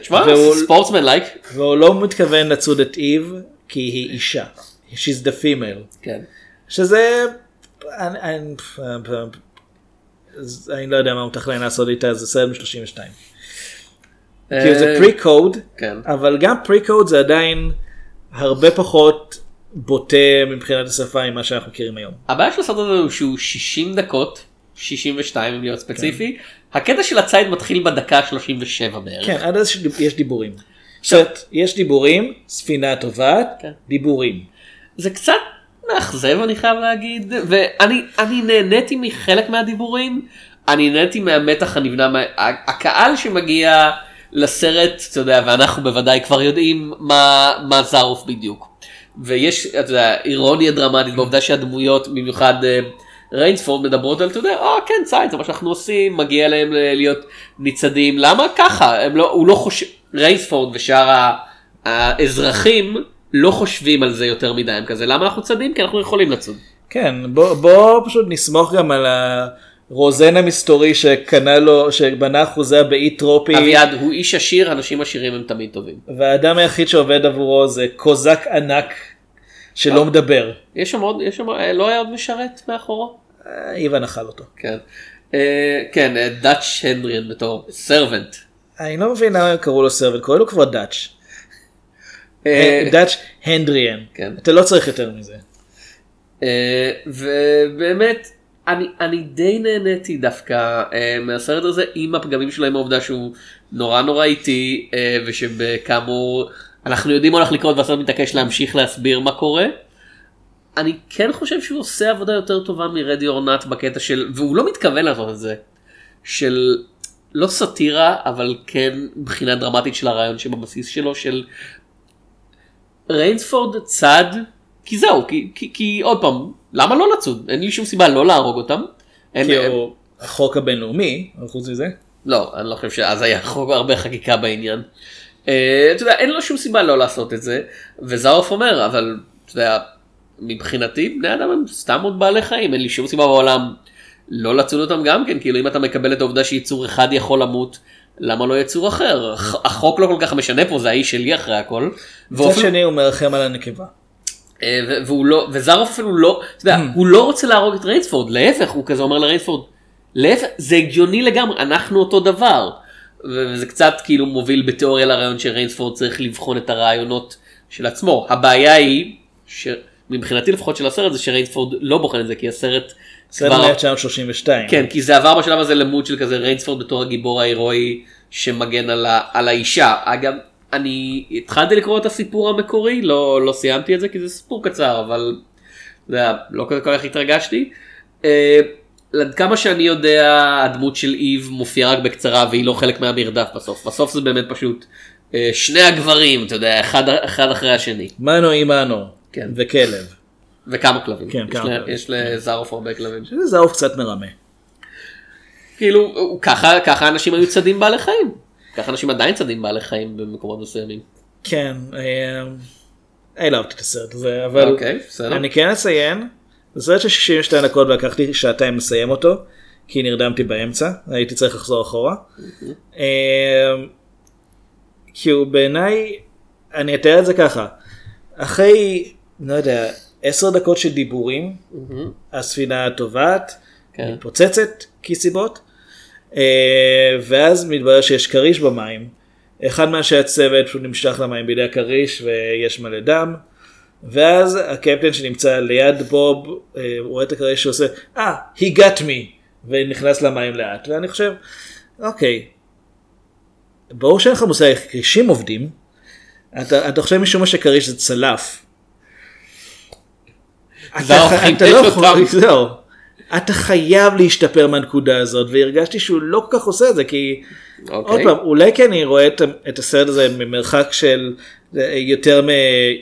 תשמע ספורטסמן לייק. והוא לא מתכוון לצוד את איב כי היא אישה. She's the female. כן. שזה... אני לא יודע מה הוא מתכנן לעשות איתה, זה סרט מ-32. כאילו זה אה, קוד, כן. אבל גם קוד זה עדיין הרבה פחות בוטה מבחינת השפה ממה שאנחנו מכירים היום. הבעיה של הסרט הזה הוא שהוא 60 דקות 62 אם להיות ספציפי הקטע של הציד מתחיל בדקה 37 בערך. כן, עד אז יש דיבורים. זאת, יש דיבורים, ספינה טובעת, כן. דיבורים. זה קצת מאכזב אני חייב להגיד ואני אני נהניתי מחלק מהדיבורים אני נהניתי מהמתח הנבנה מה... הקהל שמגיע לסרט אתה יודע ואנחנו בוודאי כבר יודעים מה מה זרוף בדיוק. ויש אתה יודע אירוניה דרמטית בעובדה שהדמויות במיוחד אה, ריינספורד מדברות על אתה יודע אה כן ציד זה מה שאנחנו עושים מגיע להם להיות ניצדים. למה ככה? לא הוא לא חושב ריינספורד ושאר ה- האזרחים לא חושבים על זה יותר מדי הם כזה למה אנחנו צדים? כי אנחנו יכולים לצוד. כן, בוא, בוא פשוט נסמוך גם על הרוזן המסתורי שקנה לו, שבנה אחוזה באי טרופי, אביעד הוא איש עשיר אנשים עשירים הם תמיד טובים. והאדם היחיד שעובד עבורו זה קוזק ענק שלא מדבר. יש שם עוד יש שם אה, לא היה עוד משרת מאחורו? אה, איוון אכל אותו. כן. אה, כן דאץ' הנדריאן בתור סרבנט. אני לא מבין למה קראו לו סרבנט, קוראים לו כבר דאץ'. אה, דאץ' הנדריאן. אתה לא צריך יותר מזה. אה, ובאמת אני אני די נהניתי דווקא אה, מהסרט הזה עם הפגמים שלו עם העובדה שהוא נורא נורא איטי אה, ושכאמור אנחנו יודעים מה הולך לקרות והסרט מתעקש להמשיך להסביר מה קורה. אני כן חושב שהוא עושה עבודה יותר טובה מרדי אורנט בקטע של והוא לא מתכוון לעשות את זה של לא סאטירה אבל כן בחינה דרמטית של הרעיון שבבסיס שלו של ריינספורד צד כי זהו כי, כי, כי עוד פעם למה לא לצוד אין לי שום סיבה לא להרוג אותם. אין, כי אין, הוא החוק הבינלאומי, חוץ מזה. לא אני לא חושב שאז היה חוק הרבה חקיקה בעניין. אה, אתה יודע אין לו שום סיבה לא לעשות את זה וזרוף אומר אבל אתה יודע מבחינתי בני אדם הם סתם עוד בעלי חיים אין לי שום סיבה בעולם לא לצוד אותם גם כן כאילו אם אתה מקבל את העובדה שיצור אחד יכול למות למה לא יצור אחר הח- החוק לא כל כך משנה פה זה האיש שלי אחרי הכל. מצד ואופן- שני הוא מרחם על הנקבה. אה, והוא לא וזרוף אפילו לא אתה יודע, הוא לא רוצה להרוג את ריינספורד להפך הוא כזה אומר לריינספורד להפך זה הגיוני לגמרי אנחנו אותו דבר. וזה קצת כאילו מוביל בתיאוריה לרעיון שריינספורד צריך לבחון את הרעיונות של עצמו. הבעיה היא שמבחינתי לפחות של הסרט זה שריינספורד לא בוחן את זה כי הסרט סרט כבר מ-1932. כן כי זה עבר בשלב הזה למוד של כזה ריינספורד בתור הגיבור ההירואי שמגן על, ה- על האישה. אגב אני התחלתי לקרוא את הסיפור המקורי לא לא סיימתי את זה כי זה סיפור קצר אבל זה היה, לא כל כך התרגשתי. אה, עד כמה שאני יודע הדמות של איב מופיעה רק בקצרה והיא לא חלק מהמרדף בסוף בסוף זה באמת פשוט אה, שני הגברים אתה יודע אחד, אחד אחרי השני מנו אימנו. כן. וכלב. וכמה כלבים כן, יש, כמה לה, כלבים. יש לזרוף הרבה כלבים. זעוף קצת מרמה. כאילו ככה ככה אנשים היו צדים בעלי חיים ככה אנשים עדיין צדים בעלי חיים במקומות מסוימים. כן, אה, אני לא אהבתי את הסרט הזה, אבל אוקיי. אני כן אציין, זה סרט של 62 דקות ולקח לי שעתיים לסיים אותו, כי נרדמתי באמצע, הייתי צריך לחזור אחורה. אה, כי הוא בעיניי, אני אתאר את זה ככה, אחרי, לא יודע, עשר דקות של דיבורים, הספינה טובעת, כן. מתפוצצת כסיבות, אה, ואז מתברר שיש כריש במים. אחד מאנשי הצוות פשוט נמשך למים בידי הכריש ויש מלא דם. ואז הקפטן שנמצא ליד בוב אה, רואה את הכריש שעושה אה he got me ונכנס למים לאט ואני חושב אוקיי ברור שאין לך מושג איך כרישים עובדים אתה, אתה חושב משום מה שכריש זה צלף. אתה, זהו, אתה לא יכול. זהו. אתה חייב להשתפר מהנקודה הזאת והרגשתי שהוא לא כל כך עושה את זה כי עוד אוקיי. פעם אולי כי אני רואה את, את הסרט הזה ממרחק של אה, יותר מ...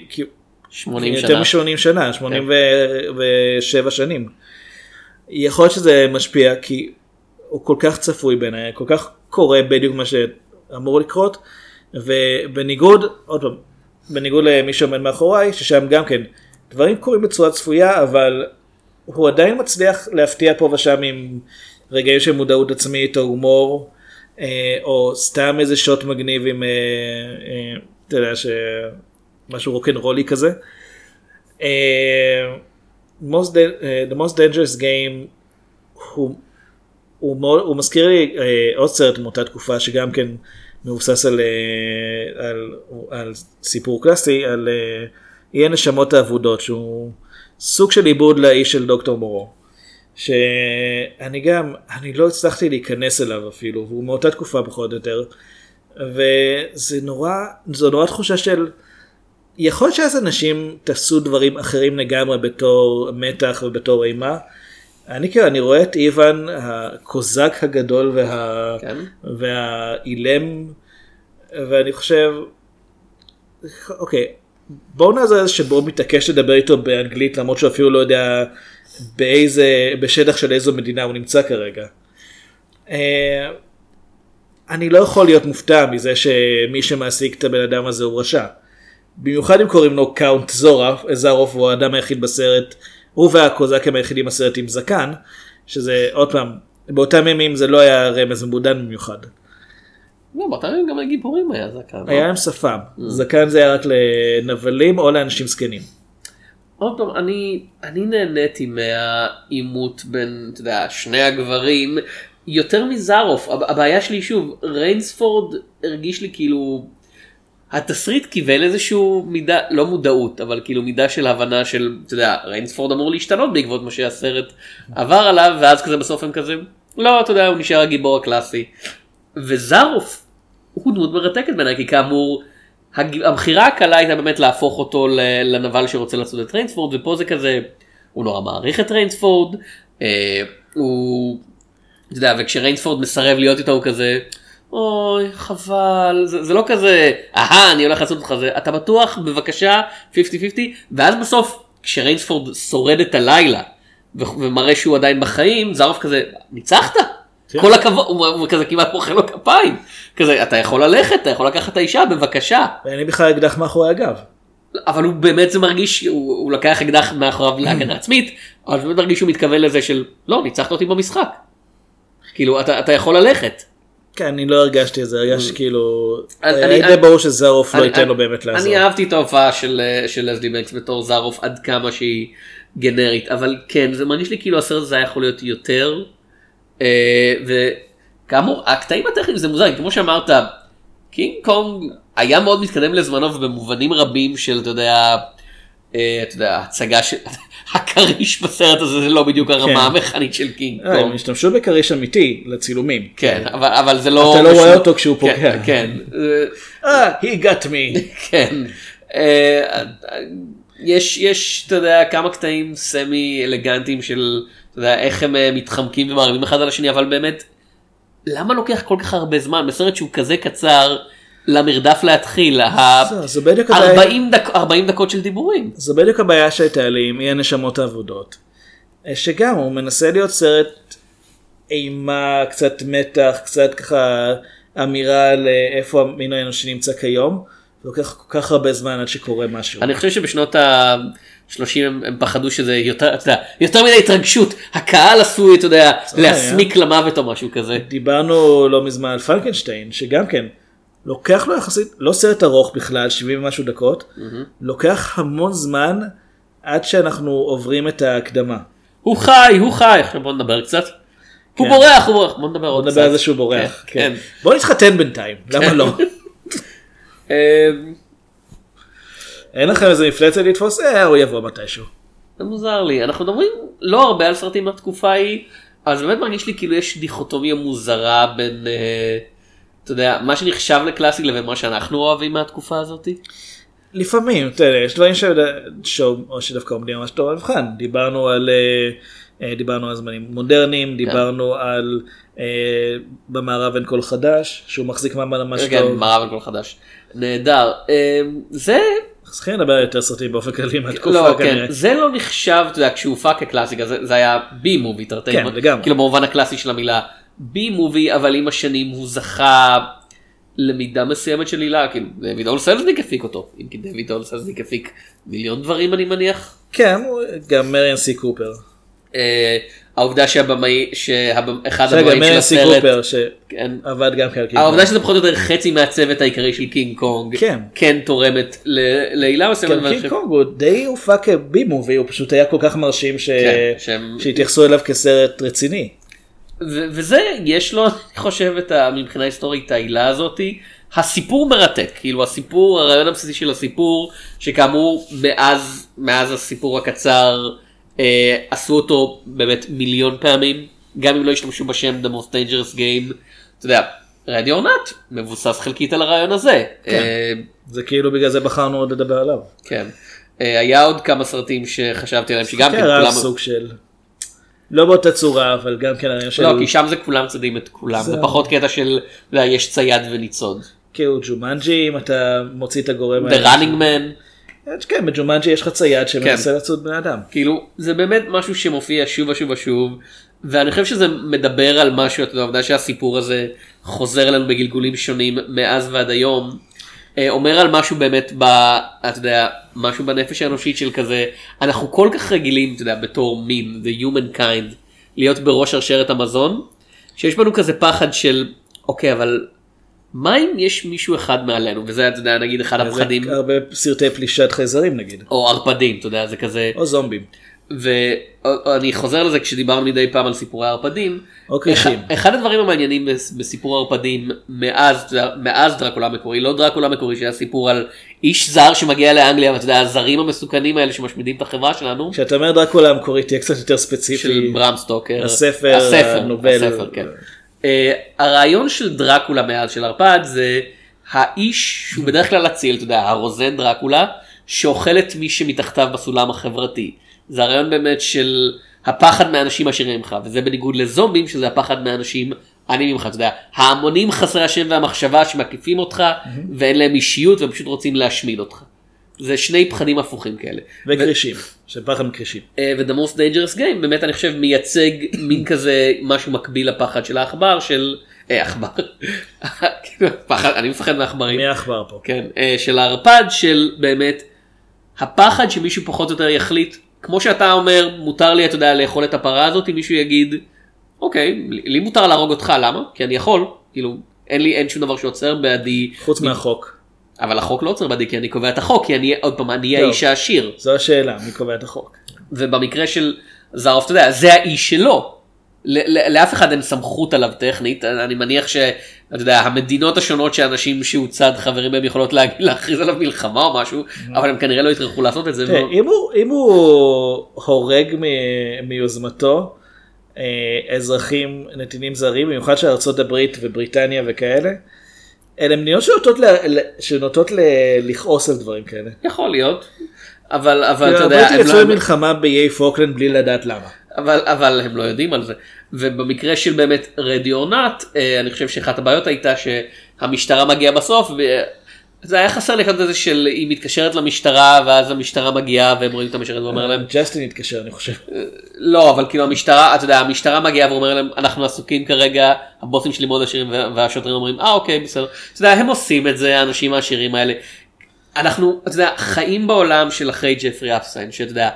כי- 80 יותר שנה. מ-80 שנה, 87 שנים. יכול להיות שזה משפיע כי הוא כל כך צפוי בעיניי, כל כך קורה בדיוק מה שאמור לקרות, ובניגוד, עוד פעם, בניגוד למי שעומד מאחוריי, ששם גם כן, דברים קורים בצורה צפויה, אבל הוא עדיין מצליח להפתיע פה ושם עם רגעים של מודעות עצמית או הומור, אה, או סתם איזה שוט מגניב עם, אה, אה, אתה יודע. משהו רוקנרולי כזה. the most dangerous game הוא, הוא, מאוד, הוא מזכיר לי עוד סרט מאותה תקופה שגם כן מבוסס על, על, על סיפור קלאסי על אי הנשמות האבודות שהוא סוג של עיבוד לאיש של דוקטור מורו. שאני גם, אני לא הצלחתי להיכנס אליו אפילו, והוא מאותה תקופה פחות או יותר, וזה נורא, זו נורא תחושה של, יכול להיות שאז אנשים תעשו דברים אחרים לגמרי בתור מתח ובתור אימה. אני כאילו, אני רואה את איוון הקוזק הגדול וה... כן. והאילם, ואני חושב, אוקיי, בואו נעזור לזה שבו מתעקש לדבר איתו באנגלית למרות שהוא אפילו לא יודע באיזה, בשטח של איזו מדינה הוא נמצא כרגע. אה, אני לא יכול להיות מופתע מזה שמי שמעסיק את הבן אדם הזה הוא רשע. במיוחד אם קוראים לו Count זארוף, זארוף הוא האדם היחיד בסרט, הוא והקוזקים היחידים בסרט עם זקן, שזה עוד פעם, באותם ימים זה לא היה רמז מבודן במיוחד. לא, ימים גם לגיבורים היה זקן. לא? היה להם שפם, זקן זה היה רק לנבלים או לאנשים זקנים. עוד פעם, אני, אני נהניתי מהעימות בין, אתה יודע, שני הגברים, יותר מזארוף. הב- הבעיה שלי, שוב, ריינספורד הרגיש לי כאילו, התסריט קיבל איזשהו מידה, לא מודעות, אבל כאילו מידה של הבנה של, אתה יודע, ריינספורד אמור להשתנות בעקבות מה שהסרט עבר עליו, ואז כזה בסוף הם כזה, לא, אתה יודע, הוא נשאר הגיבור הקלאסי. וזארוף הוא דמות מרתקת בעיניי, כי כאמור, הבחירה הקלה הייתה באמת להפוך אותו לנבל שרוצה לעשות את ריינספורד, ופה זה כזה, הוא נורא מעריך את ריינספורד, אה, הוא, אתה יודע, וכשריינספורד מסרב להיות איתו הוא כזה, אוי חבל, זה, זה לא כזה, אהה אני הולך לעשות אותך. זה, אתה בטוח? בבקשה 50-50, ואז בסוף כשריינספורד שורד את הלילה ומראה שהוא עדיין בחיים, זרוף כזה, ניצחת? כל הכבוד, הוא כזה כמעט מוחא לו כפיים, כזה אתה יכול ללכת, אתה יכול לקחת את האישה בבקשה. ואין לי בכלל אקדח מאחורי הגב. אבל הוא באמת זה מרגיש הוא, הוא לקח אקדח מאחוריו להגנה עצמית אבל באמת מרגיש שהוא מתכוון לזה של לא ניצחת אותי במשחק. כאילו אתה, אתה יכול ללכת. כן, אני לא הרגשתי את זה, הרגשתי כאילו, אני- היה די ברור שזרוף לא ייתן לו באמת לעזור. אני אהבתי את ההופעה של של לסלי בנקס בתור זרוף עד כמה שהיא גנרית אבל כן זה מרגיש לי כאילו הסרט הזה היה יכול להיות יותר. אה, וכאמור הקטעים הטכניים זה מוזר כמו שאמרת קינג קונג היה מאוד מתקדם לזמנו ובמובנים רבים של אתה יודע. אה, אתה יודע הצגה של הכריש בסרט הזה זה לא בדיוק הרמה כן. המכנית של קינג אה, הם קונג. השתמשו בכריש אמיתי לצילומים. כן אבל אבל זה לא אתה לא רואה אותו כשהוא כן, פוגע. כן. אה, he got me. כן. יש יש אתה יודע כמה קטעים סמי אלגנטיים של אתה יודע איך הם אה, מתחמקים ומארבים אחד על השני אבל באמת למה לוקח כל כך הרבה זמן בסרט שהוא כזה קצר למרדף להתחיל זה בדיוק הבעיה. 40 דק- 40 דקות של דיבורים. זו בדיוק הבעיה שהייתה לי עם אי הנשמות האבודות. אה, שגם הוא מנסה להיות סרט אימה, קצת מתח, קצת ככה אמירה לאיפה המין האנושי נמצא כיום. לוקח כל כך הרבה זמן עד שקורה משהו. אני חושב שבשנות ה... 30 הם, הם פחדו שזה יותר, אתה יודע, יותר מדי התרגשות, הקהל עשוי, אתה יודע, להסמיק למוות או משהו כזה. דיברנו לא מזמן על פלקנשטיין, שגם כן, לוקח לו יחסית, לא סרט ארוך בכלל, 70 ומשהו דקות, לוקח המון זמן עד שאנחנו עוברים את ההקדמה. הוא חי, הוא חי, עכשיו בוא נדבר קצת. הוא כן. בורח, הוא בורח, בוא נדבר עוד בוא קצת. נדבר על זה שהוא בורח. כן, כן. כן. בוא נתחתן בינתיים, למה לא? אין לכם איזה מפלצת לתפוס? אה, הוא יבוא מתישהו. זה מוזר לי, אנחנו מדברים לא הרבה על סרטים מהתקופה ההיא, אבל זה באמת מרגיש לי כאילו יש דיכוטומיה מוזרה בין, אה, אתה יודע, מה שנחשב לקלאסי לבין מה שאנחנו אוהבים מהתקופה הזאת. לפעמים, אתה יודע, יש דברים ש... ש... שדווקא עומדים ממש טוב על מבחן. דיברנו על... אה, אה, דיברנו על זמנים מודרניים, דיברנו על אה, במערב אין קול חדש, שהוא מחזיק מעמד ממש כן, טוב. מערב על כל חדש. נהדר. אמ, זה, צריכים לדבר על יותר סרטים באופן כללי מהתקופה לא, כן, כנראה. זה לא נחשב, אתה יודע, כשהוא הופק כקלאסיקה, זה זה היה B movie, תרתי, כן, לגמרי. כאילו במובן הקלאסי של המילה B movie, אבל עם השנים הוא זכה למידה מסוימת של הילה, כאילו, דויד או סלזניק הפיק אותו, אם כי דויד או סלזניק הפיק מיליון דברים אני מניח. כן, גם מריאן סי קופר. העובדה שהבמאי, שאחד גם הבמאים של הסרט, קופר כן. שעבד גם כן על קינג העובדה. שזה פחות או יותר חצי מהצוות העיקרי של קינג קונג, כן. כן תורמת להילה מסוימת. גם ואני קינג קונג הוא די הופק כ B movie, הוא פשוט היה כל כך מרשים ש- כן, שהם- שהתייחסו אליו כסרט רציני. ו- וזה יש לו אני חושב את ה, מבחינה היסטורית את ההילה הזאתי הסיפור מרתק כאילו הסיפור הרעיון הבסיסי של הסיפור שכאמור מאז מאז הסיפור הקצר עשו אותו באמת מיליון פעמים גם אם לא השתמשו בשם The Most Dangerous Game אתה יודע רדי אורנט מבוסס חלקית על הרעיון הזה. אה, זה כאילו בגלל זה בחרנו עוד לדבר עליו. כן. אה, היה עוד כמה סרטים שחשבתי עליהם שגם כן כן, כולם סוג של... לא באותה צורה, אבל גם כן העניין של... לא כי שם זה כולם צדים את כולם זה. פחות קטע של יש צייד וניצוד. כאילו ג'ומנג'י, אם אתה מוציא את הגורם... The Running Man. כן, בג'ומנג'י יש לך צייד שמנסה כן. לצוד בני אדם. כאילו זה באמת משהו שמופיע שוב ושוב ושוב ואני חושב שזה מדבר על משהו אתה יודע העובדה שהסיפור הזה חוזר אלינו בגלגולים שונים מאז ועד היום אה, אומר על משהו באמת ב... אתה יודע משהו בנפש האנושית של כזה אנחנו כל כך רגילים אתה יודע בתור מין the human kind להיות בראש שרשרת המזון שיש בנו כזה פחד של אוקיי אבל מה אם יש מישהו אחד מעלינו וזה אתה יודע נגיד אחד הפחדים הרבה סרטי פלישת חייזרים נגיד. או ערפדים אתה יודע זה כזה. או זומבים. ואני חוזר לזה כשדיברנו מדי פעם על סיפורי ערפדים. או קרישים. אחד- הדברים המעניינים בס- בסיפור ערפדים מאז, מאז דרקולה המקורי, לא דרקולה המקורי שהיה סיפור על איש זר שמגיע לאנגליה ואתה יודע הזרים המסוכנים האלה שמשמידים את החברה שלנו. כשאתה אומר דרקולה המקורי תהיה קצת יותר ספציפי. של ברם סטוקר. הספר, הספר, הנובל. הספר, כן. אה, הרעיון של דרקולה מאז של ערפד זה האיש שהוא בדרך כלל אציל, אתה יודע, הרוזן דרקולה, שאוכל את מי שמתחתיו בסולם החברתי. זה הרעיון באמת של הפחד מאנשים עשירים ממך, וזה בניגוד לזומבים שזה הפחד מאנשים עניים ממך, אתה יודע, ההמונים חסרי השם והמחשבה שמקיפים אותך ואין להם אישיות והם פשוט רוצים להשמיד אותך. זה שני פחדים הפוכים כאלה. וקרישים. של פחד מקרישים. אה, ו-The Most Dangerous Game באמת אני חושב מייצג מין כזה משהו מקביל לפחד של העכבר של אה, עכבר. כאילו, פחד אני מפחד מעכברים. מי העכבר פה? כן אה, של הערפד של באמת הפחד שמישהו פחות או יותר יחליט כמו שאתה אומר מותר לי אתה יודע לאכול את הפרה הזאת אם מישהו יגיד אוקיי לי מותר להרוג אותך למה כי אני יכול כאילו אין לי אין שום דבר שעוצר בעדי חוץ מהחוק. אבל החוק לא עוצר בעדי כי אני קובע את החוק כי אני עוד פעם אני לא. האיש העשיר. זו השאלה, מי קובע את החוק? ובמקרה של זרוף אתה יודע זה האיש שלו. לאף אחד אין סמכות עליו טכנית אני מניח שאתה יודע המדינות השונות שאנשים שהוא צד חברים בהם יכולות לה- להכריז עליו מלחמה או משהו אבל הם כנראה לא יטרחו לעשות את זה. אם הוא- הורג מיוזמתו אה, אזרחים נתינים זרים, במיוחד של הברית ובריטניה וכאלה, אלה מדינות שנוטות ל- שנוטות ל- לכעוס על דברים כאלה. יכול להיות. אבל אבל כאילו, אתה יודע הם לא- למלחמה באיי פוקלנד בלי לדעת למה. אבל אבל הם לא יודעים על זה ובמקרה של באמת Ready or Not אני חושב שאחת הבעיות הייתה שהמשטרה מגיעה בסוף וזה היה חסר לי את זה של היא מתקשרת למשטרה ואז המשטרה מגיעה והם רואים את המשרת ואומר להם ג'סטין התקשר אני חושב. לא אבל כאילו המשטרה אתה יודע המשטרה מגיעה ואומר להם אנחנו עסוקים כרגע הבוסים שלי מאוד עשירים וה- והשוטרים אומרים אה אוקיי בסדר אתה יודע הם עושים את זה האנשים העשירים האלה. אנחנו, אתה יודע, חיים בעולם של אחרי ג'פרי אפסטיין, שאתה יודע,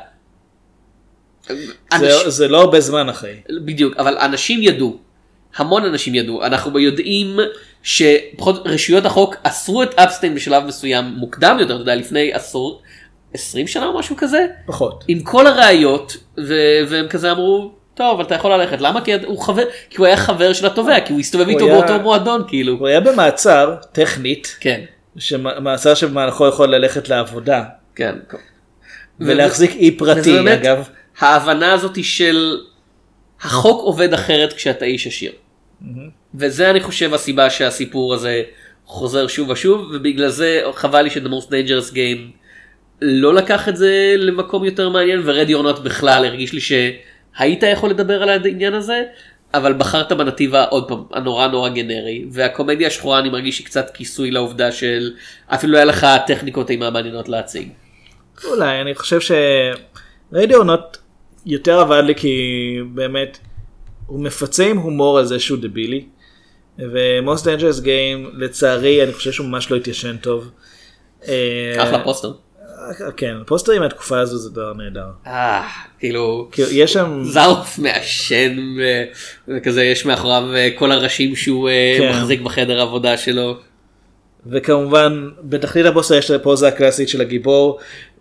זה, אנש- זה לא הרבה זמן אחרי. בדיוק, אבל אנשים ידעו, המון אנשים ידעו, אנחנו יודעים שפחות רשויות החוק אסרו את אפסטיין בשלב מסוים מוקדם יותר, אתה יודע, לפני עשור, 20 שנה או משהו כזה, פחות. עם כל הראיות, ו- והם כזה אמרו, טוב, אתה יכול ללכת, למה? כי הוא חבר, כי הוא היה חבר של התובע, כי הוא הסתובב איתו היה- באותו מועדון, כאילו. הוא היה במעצר, טכנית, כן, שמעצר שבמהלכו יכול ללכת לעבודה, כן. ולהחזיק אי פרטי, אגב. ההבנה הזאת של החוק עובד אחרת כשאתה איש עשיר. וזה אני חושב הסיבה שהסיפור הזה חוזר שוב ושוב ובגלל זה חבל לי Most Dangerous Game לא לקח את זה למקום יותר מעניין ורדי אורנוט בכלל הרגיש לי שהיית יכול לדבר על העניין הזה אבל בחרת בנתיב העוד פעם הנורא נורא גנרי והקומדיה השחורה אני מרגיש שהיא קצת כיסוי לעובדה של אפילו היה לך טכניקות אימה מעניינות להציג. אולי, אני חושב שרדיו נוט יותר עבד לי כי באמת הוא מפצה עם הומור על זה שהוא דבילי. ו-Most Dangerous Game לצערי אני חושב שהוא ממש לא התיישן טוב. אה, אחלה פוסטר. כן, פוסטרים מהתקופה הזו זה דבר נהדר. אה, כאילו כי יש שם, זאוף מעשן ו- וכזה יש מאחוריו אה, כל הראשים שהוא אה, כן. מחזיק בחדר עבודה שלו. וכמובן בתחתית הפוסטר יש את הפוזה הקלאסית של הגיבור,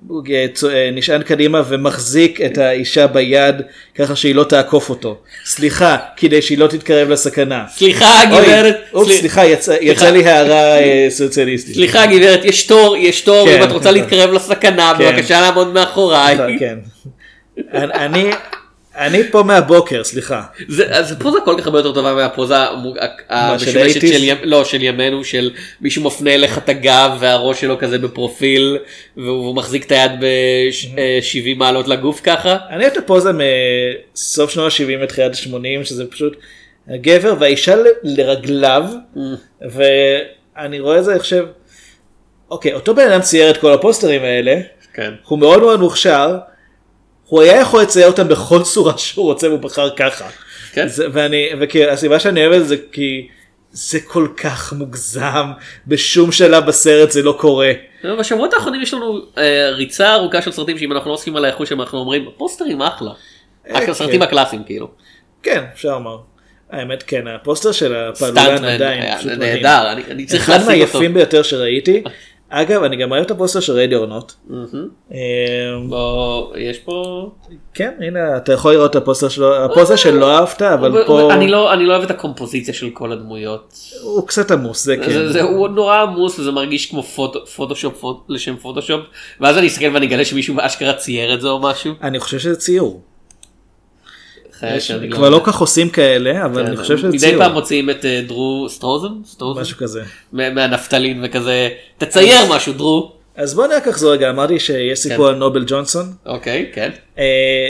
הוא אה, נשען קדימה ומחזיק את האישה ביד ככה שהיא לא תעקוף אותו. סליחה, כדי שהיא לא תתקרב לסכנה. סליחה גברת, אופס, סלי- סליחה, יצא יצא לי הערה אה, סוציאליסטית. סליחה גברת, יש תור, יש תור, כן. אם את רוצה להתקרב לסכנה, כן. בבקשה לעמוד מאחוריי. כן. אני- אני פה מהבוקר, סליחה. זה אז הפוזה כל כך הרבה יותר טובה מהפוזה המשמשת 80s? של ימ- לא, של ימינו, של מישהו מפנה אליך את הגב והראש שלו כזה בפרופיל, והוא מחזיק את היד ב-70 מעלות לגוף ככה. אני אוהב את הפוזה מסוף שנות ה-70 ותחילת ה-80 שזה פשוט הגבר והאישה ל- לרגליו ואני רואה את זה אני חושב אוקיי אותו בן אדם צייר את כל הפוסטרים האלה כן. הוא מאוד מאוד מוכשר הוא היה יכול לצייר אותם בכל צורה שהוא רוצה והוא בחר ככה. כן. זה, ואני וכי הסיבה שאני אוהב את זה כי זה כל כך מוגזם בשום שלב בסרט זה לא קורה. בשבועות האחרונים יש לנו אה, ריצה ארוכה של סרטים שאם אנחנו לא עפים על האיכות שלהם אנחנו אומרים פוסטרים אחלה. רק כן. הסרטים הקלאסיים כאילו. כן אפשר לומר. האמת כן הפוסטר של הפעלולן Stuntman עדיין מדהים. נהדר אני- אני צריך אחד להשיג אותו. מהיפים ביותר שראיתי. אגב אני גם אוהב את הפוסטר של Ready or Not. מהמם. אה, בוא, יש פה כן הנה אתה יכול לראות את הפוסטר שלו הפוסטר שלא אהבת אבל פה אני לא אני לא אוהב את הקומפוזיציה של כל הדמויות. הוא קצת עמוס זה כן. זה, זה הוא נורא עמוס וזה מרגיש כמו פוטו, פוטושופ פוט, לשם פוטושופ ואז אני אסתכל ואני אגלה שמישהו אשכרה צייר את זה או משהו. אני חושב שזה ציור. כבר לא. כך עושים כאלה אבל אני חושב שזה מדי ציור. פעם מוציאים את אה, דרו סטרוזן? משהו כזה. מה- מהנפתלין וכזה תצייר משהו דרו. אז בוא כך זו רגע אמרתי שיש סיפור על נובל ג'ונסון. אוקיי כן אה,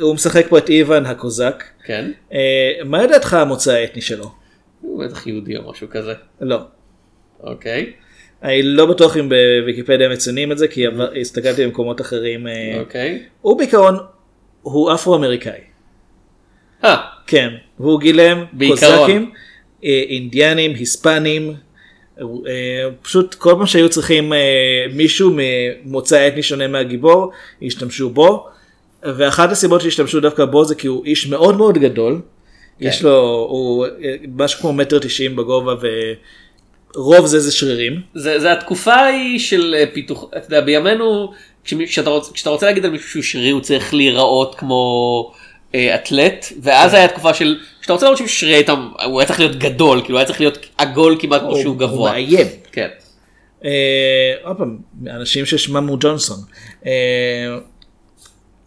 הוא משחק פה את איוון הקוזק. כן. אה, מה לדעתך המוצא האתני שלו? הוא בטח יהודי או משהו כזה. לא. אוקיי. אני לא בטוח אם בוויקיפדיה מציינים את זה כי הסתכלתי במקומות אחרים. אוקיי. הוא בעיקרון הוא אפרו אמריקאי. אה, כן. והוא גילם. קוזקים, אה, אינדיאנים, היספנים. אה, פשוט כל פעם שהיו צריכים אה, מישהו ממוצא אתני שונה מהגיבור השתמשו בו. ואחת הסיבות שהשתמשו דווקא בו זה כי הוא איש מאוד מאוד גדול. כן. יש לו, הוא משהו כמו מטר תשעים בגובה ורוב זה זה שרירים. זה, זה התקופה ההיא של פיתוח, אתה יודע, בימינו, כשאתה רוצה, כשאתה רוצה להגיד על מישהו שהוא שרירי הוא צריך להיראות כמו אתלט, ואז היה תקופה של, כשאתה רוצה לראות שמישהו שרירי איתם, הוא היה צריך להיות גדול, כאילו הוא היה צריך להיות עגול כמעט כמו שהוא הוא גבוה. מאיים. כן. אה, עוד פעם, אנשים ששמם הוא ג'ונסון. אה,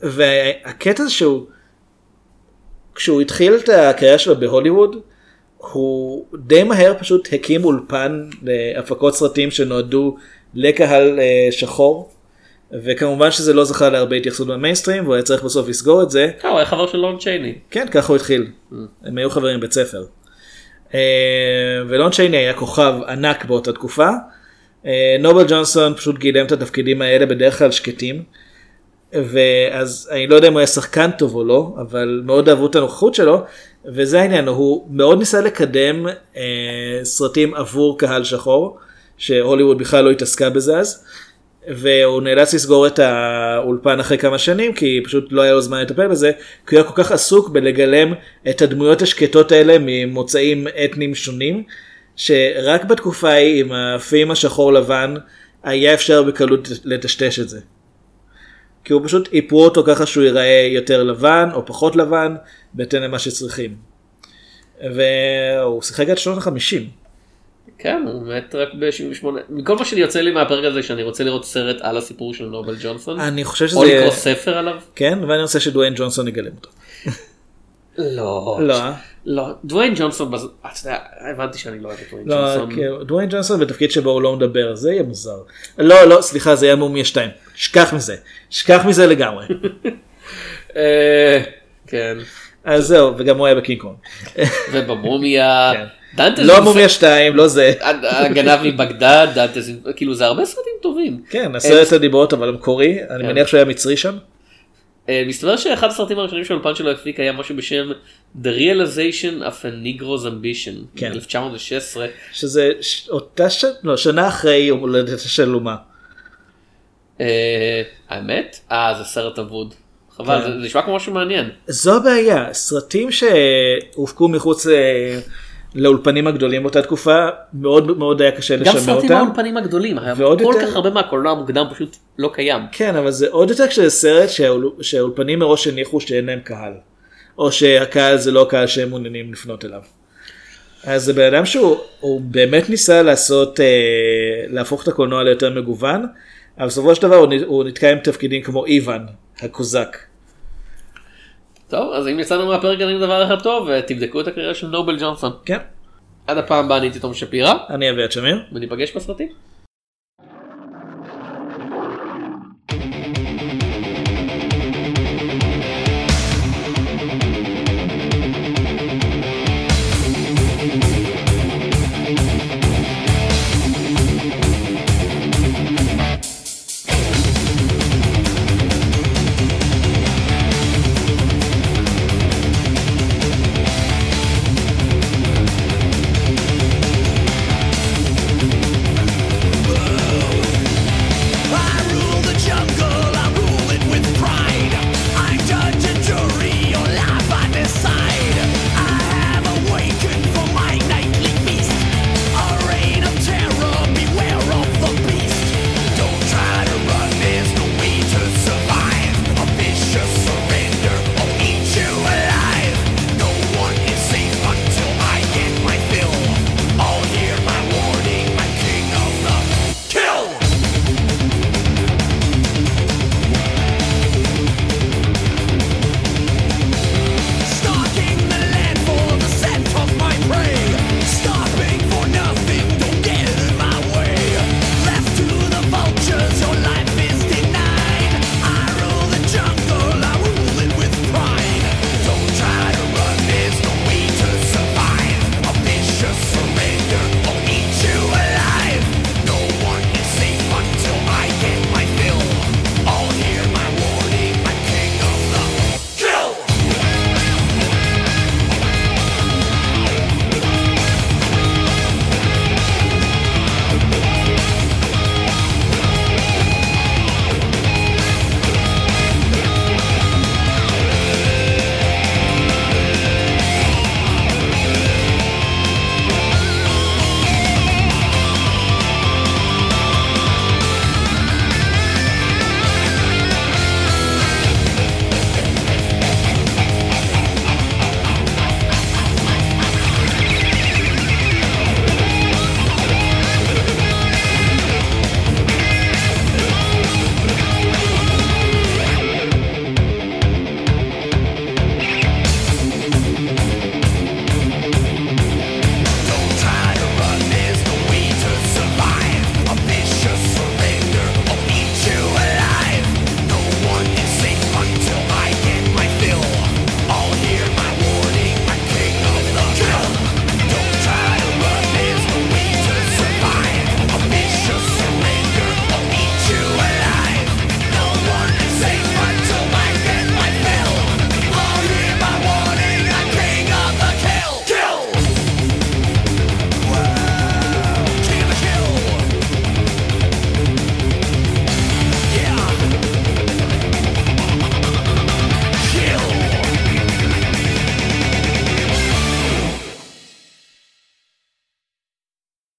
והקטע זה שהוא, כשהוא התחיל את הקריירה שלו בהוליווד, הוא די מהר פשוט הקים אולפן להפקות סרטים שנועדו לקהל אה, שחור. וכמובן שזה לא זכה להרבה התייחסות במיינסטרים והוא היה צריך בסוף לסגור את זה. אה, הוא היה חבר של לון צ'ייני. כן, ככה הוא התחיל. הם היו חברים בבית ספר. אה, ולון צ'ייני היה כוכב ענק באותה תקופה. אה, נובל ג'ונסון פשוט גילם את התפקידים האלה בדרך כלל שקטים. ואז אני לא יודע אם הוא היה שחקן טוב או לא, אבל מאוד אהבו את הנוכחות שלו, וזה העניין, הוא מאוד ניסה לקדם אה, סרטים עבור קהל שחור, שהוליווד בכלל לא התעסקה בזה אז. והוא נאלץ לסגור את האולפן אחרי כמה שנים כי פשוט לא היה לו זמן לטפל בזה כי הוא היה כל כך עסוק בלגלם את הדמויות השקטות האלה ממוצאים אתניים שונים שרק בתקופה ההיא עם הפעים השחור לבן היה אפשר בקלות לטשטש את זה. כי הוא פשוט איפרו אותו ככה שהוא ייראה יותר לבן או פחות לבן בהתאם למה שצריכים. והוא שיחק עד שנות החמישים. כן, הוא מת רק ב-78. מכל מה שאני יוצא לי מהפרק הזה שאני רוצה לראות סרט על הסיפור של נובל ג'ונסון. אני חושב שזה... או לקרוא ספר עליו. כן, ואני רוצה שדוויין ג'ונסון יגלם אותו. לא. לא. לא. דוויין ג'ונסון, אתה יודע, הבנתי שאני לא אוהב את דוויין לא, ג'ונסון. כי דוויין ג'ונסון בתפקיד שבו הוא לא מדבר, זה יהיה מוזר. לא, לא, סליחה, זה היה מומיה 2. שכח מזה. שכח מזה לגמרי. אה, כן. אז זהו, וגם הוא היה בקינג קונג. ובמומיה. דנטה לא זה- מומיה 2, לא זה. הגנב מבגדד, דנטה זה- כאילו זה הרבה סרטים טובים. כן, עשרת הדיברות אבל המקורי, אני כן. מניח שהוא היה מצרי שם. אה, מסתבר שאחד הסרטים הראשונים שהאולפן שלו הפיק היה משהו בשם The Realization of a Negro's Ambition. כן. 1916. שזה ש- אותה שנה, לא, שנה אחרי יום הולדת של אומה. אה, האמת? אה זה סרט אבוד. חבל, כן. זה נשמע כמו משהו מעניין. זו הבעיה, סרטים שהופקו מחוץ לאולפנים הגדולים באותה תקופה, מאוד מאוד היה קשה גם לשמר סרטים אותם. האולפנים הגדולים, ועוד כל יותר- כך הרבה מהקולנוע המוקדם פשוט לא קיים. כן, אבל זה עוד יותר כשזה סרט שהאול- שהאולפנים מראש הניחו שאין להם קהל. או שהקהל זה לא הקהל שהם מעוניינים לפנות אליו. אז זה בן אדם שהוא הוא באמת ניסה לעשות, אה, להפוך את הקולנוע ליותר מגוון, אבל בסופו של דבר הוא, הוא נתקע עם תפקידים כמו איוון, הקוזק. טוב, אז אם יצאנו מהפרק הזה עם דבר אחד טוב, תבדקו את הקריירה של נובל ג'ונסון. כן, עד הפעם הבאה אני הייתי תום שפירא, אני אביא את שמיר. וניפגש בסרטים.